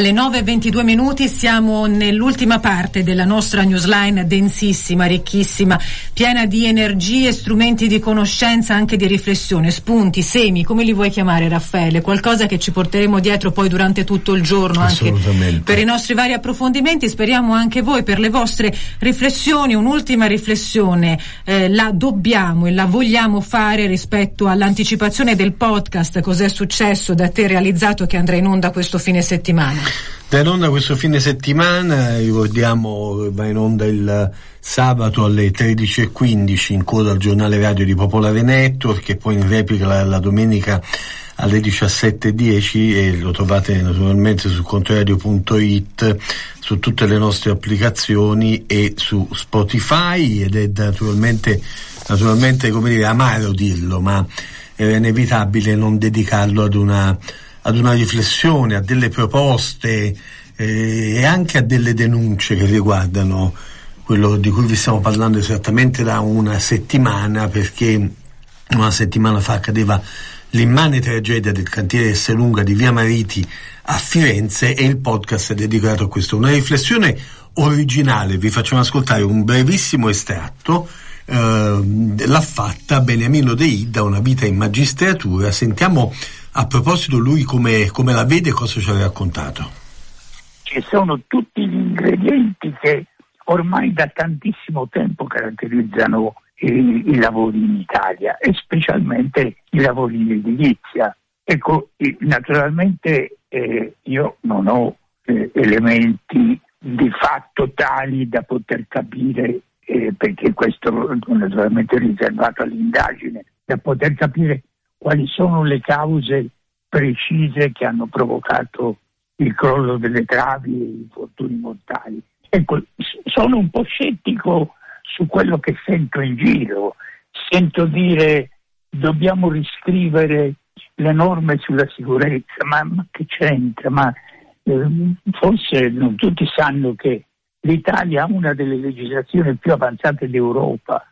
Speaker 2: Alle 9.22 minuti siamo nell'ultima parte della nostra newsline densissima, ricchissima, piena di energie, strumenti di conoscenza, anche di riflessione, spunti, semi, come li vuoi chiamare Raffaele? Qualcosa che ci porteremo dietro poi durante tutto il giorno anche per i nostri vari approfondimenti. Speriamo anche voi per le vostre riflessioni. Un'ultima riflessione eh, la dobbiamo e la vogliamo fare rispetto all'anticipazione del podcast Cos'è successo da te realizzato che andrà in onda questo fine settimana.
Speaker 18: Va in onda questo fine settimana, ricordiamo, va in onda il sabato alle 13.15 in coda al giornale radio di Popolare Network e poi in replica la, la domenica alle 17.10 e lo trovate naturalmente su controradio.it, su tutte le nostre applicazioni e su Spotify ed è naturalmente, naturalmente come dire, amaro dirlo, ma è inevitabile non dedicarlo ad una, ad una riflessione, a delle proposte eh, e anche a delle denunce che riguardano quello di cui vi stiamo parlando esattamente da una settimana perché una settimana fa accadeva l'immane tragedia del cantiere Esselunga di Via Mariti a Firenze e il podcast è dedicato a questo. Una riflessione originale, vi facciamo ascoltare un brevissimo estratto, eh, l'ha fatta Beniamino De Ida, una vita in magistratura. Sentiamo a proposito lui come, come la vede e cosa ci ha raccontato.
Speaker 21: Ci sono tutti gli ingredienti che ormai da tantissimo tempo caratterizzano i, i lavori in Italia e specialmente i lavori in edilizia. Ecco, naturalmente eh, io non ho eh, elementi di fatto tali da poter capire, eh, perché questo è naturalmente riservato all'indagine, da poter capire quali sono le cause precise che hanno provocato il crollo delle travi e i infortuni mortali. Ecco, sono un po' scettico su quello che sento in giro. Sento dire dobbiamo riscrivere le norme sulla sicurezza, ma, ma che c'entra? Ma, eh, forse non tutti sanno che l'Italia ha una delle legislazioni più avanzate d'Europa.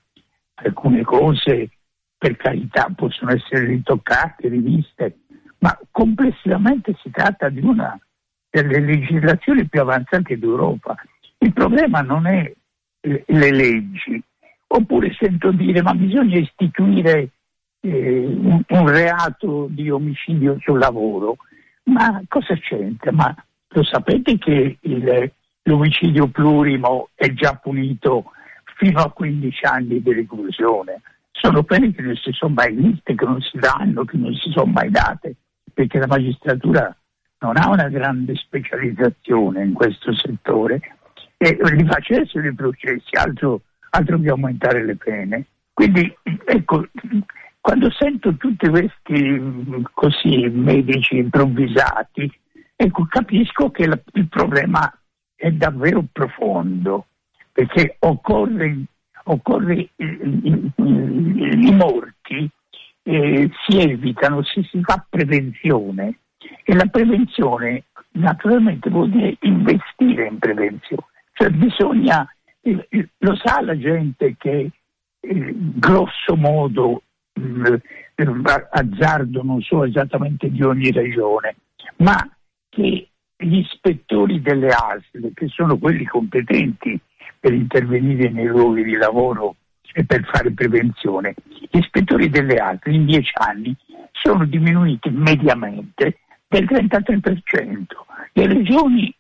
Speaker 21: Alcune cose, per carità, possono essere ritoccate, riviste, ma complessivamente si tratta di una delle legislazioni più avanzate d'Europa. Il problema non è eh, le leggi, oppure sento dire ma bisogna istituire eh, un, un, reato di omicidio sul lavoro. Ma cosa c'entra? Ma lo sapete che il, l'omicidio plurimo è già punito fino a 15 anni di reclusione? Sono pene che non si sono mai viste, che non si danno, che non si sono mai date, perché la magistratura non ha una grande specializzazione in questo settore e li facessero i processi, altro, altro che aumentare le pene. Quindi ecco, quando sento tutti questi così medici improvvisati, ecco, capisco che il problema è davvero profondo, perché occorre, occorre i, i, morti eh, si evitano se si fa prevenzione e la prevenzione naturalmente vuol dire investire in prevenzione. Cioè bisogna, lo sa la gente che eh, grosso modo eh, azzardo non so esattamente di ogni regione, ma che gli ispettori delle ASL, che sono quelli competenti per intervenire nei luoghi di lavoro e per fare prevenzione, gli ispettori delle ASL in dieci anni sono diminuiti mediamente del 33%. Le regioni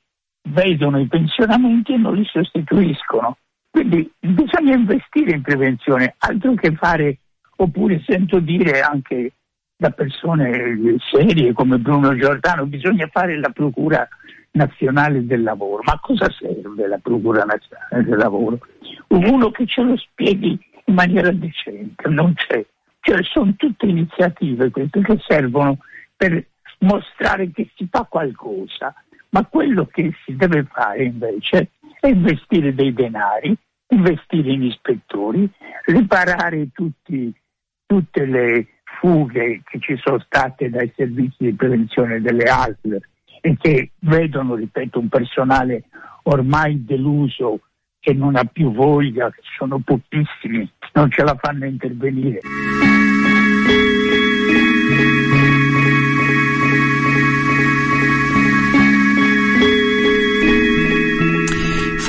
Speaker 21: vedono i pensionamenti e non li sostituiscono. Quindi bisogna investire in prevenzione, altro che fare, oppure sento dire anche da persone serie come Bruno Giordano, bisogna fare la Procura Nazionale del Lavoro. Ma a cosa serve la Procura Nazionale del Lavoro? Uno che ce lo spieghi in maniera decente, non c'è. Cioè, sono tutte iniziative queste che servono per mostrare che si fa qualcosa, ma quello che si deve fare invece è investire dei denari, investire in ispettori, riparare tutti, tutte le fughe che ci sono state dai servizi di prevenzione delle ASL e che vedono, ripeto, un personale ormai deluso che non ha più voglia, che sono pochissimi, non ce la fanno intervenire.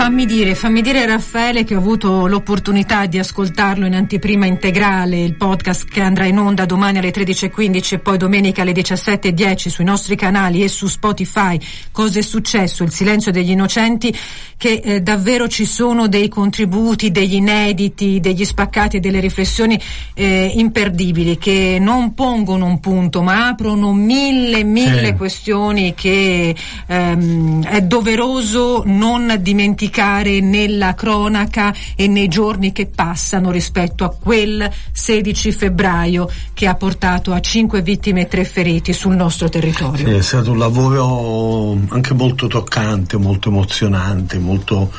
Speaker 2: Fammi dire, fammi dire Raffaele che ho avuto l'opportunità di ascoltarlo in anteprima integrale, il podcast che andrà in onda domani alle 13.15 e poi domenica alle 17.10 sui nostri canali e su Spotify. Cosa è successo? Il silenzio degli innocenti, che eh, davvero ci sono dei contributi, degli inediti, degli spaccati e delle riflessioni eh, imperdibili che non pongono un punto ma aprono mille, mille
Speaker 18: Eh.
Speaker 2: questioni che ehm, è doveroso non dimenticare indicare nella cronaca e nei giorni che passano rispetto a quel 16 febbraio che ha portato a 5 vittime e 3 feriti sul nostro territorio.
Speaker 18: Sì, è stato un lavoro anche molto toccante, molto emozionante, molto,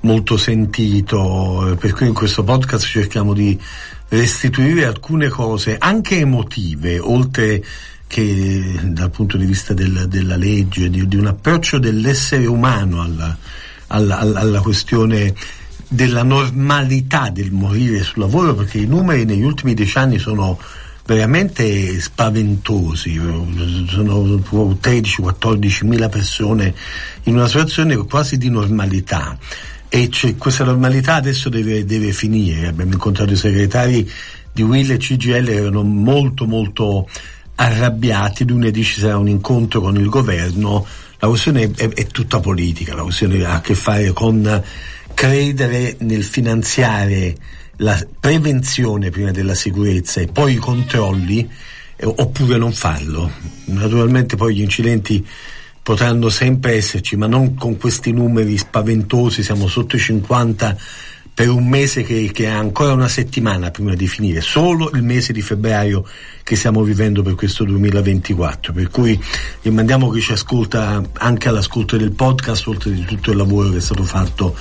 Speaker 18: molto sentito, eh, per cui in questo podcast cerchiamo di restituire alcune cose anche emotive, oltre che dal punto di vista del- della legge, di, di un approccio dell'essere umano alla, alla- alla- questione della normalità del morire sul lavoro, perché i numeri negli ultimi dieci anni sono veramente spaventosi, sono 13-14 mila persone in una situazione quasi di normalità. E questa normalità adesso deve, deve finire. Abbiamo incontrato i segretari di Will e CGL erano molto molto arrabbiati, lunedì ci sarà un incontro con il governo, la questione è, è tutta politica, la questione ha a che fare con credere nel finanziare la prevenzione prima della sicurezza e poi i controlli eh, oppure non farlo. Naturalmente poi gli incidenti potranno sempre esserci, ma non con questi numeri spaventosi, siamo sotto i 50 per un mese che, che ha ancora una settimana prima di finire, solo il mese di febbraio che stiamo vivendo per questo 2024, per cui rimandiamo chi ci ascolta anche all'ascolto del podcast, oltre di tutto il lavoro che è stato fatto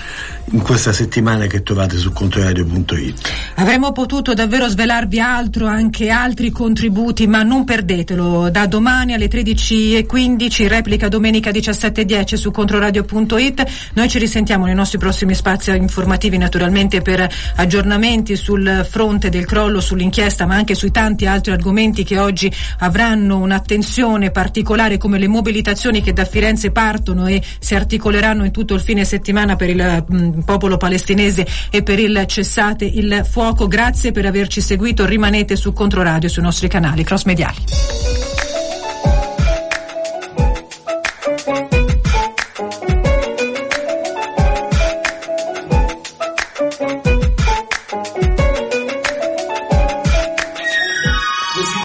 Speaker 18: in questa settimana che trovate su controradio.it.
Speaker 2: Avremmo potuto davvero svelarvi altro, anche altri contributi, ma non perdetelo. Da domani alle 13.15, replica domenica 17.10 su controradio.it. Noi ci risentiamo nei nostri prossimi spazi informativi, naturalmente per aggiornamenti sul fronte del crollo, sull'inchiesta, ma anche sui tanti altri argomenti che oggi avranno un'attenzione particolare, come le mobilitazioni che da Firenze partono e si articoleranno in tutto il fine settimana per il mm, popolo palestinese e per il cessate il fuoco. Grazie per averci seguito, rimanete su Controradio sui nostri canali cross mediali.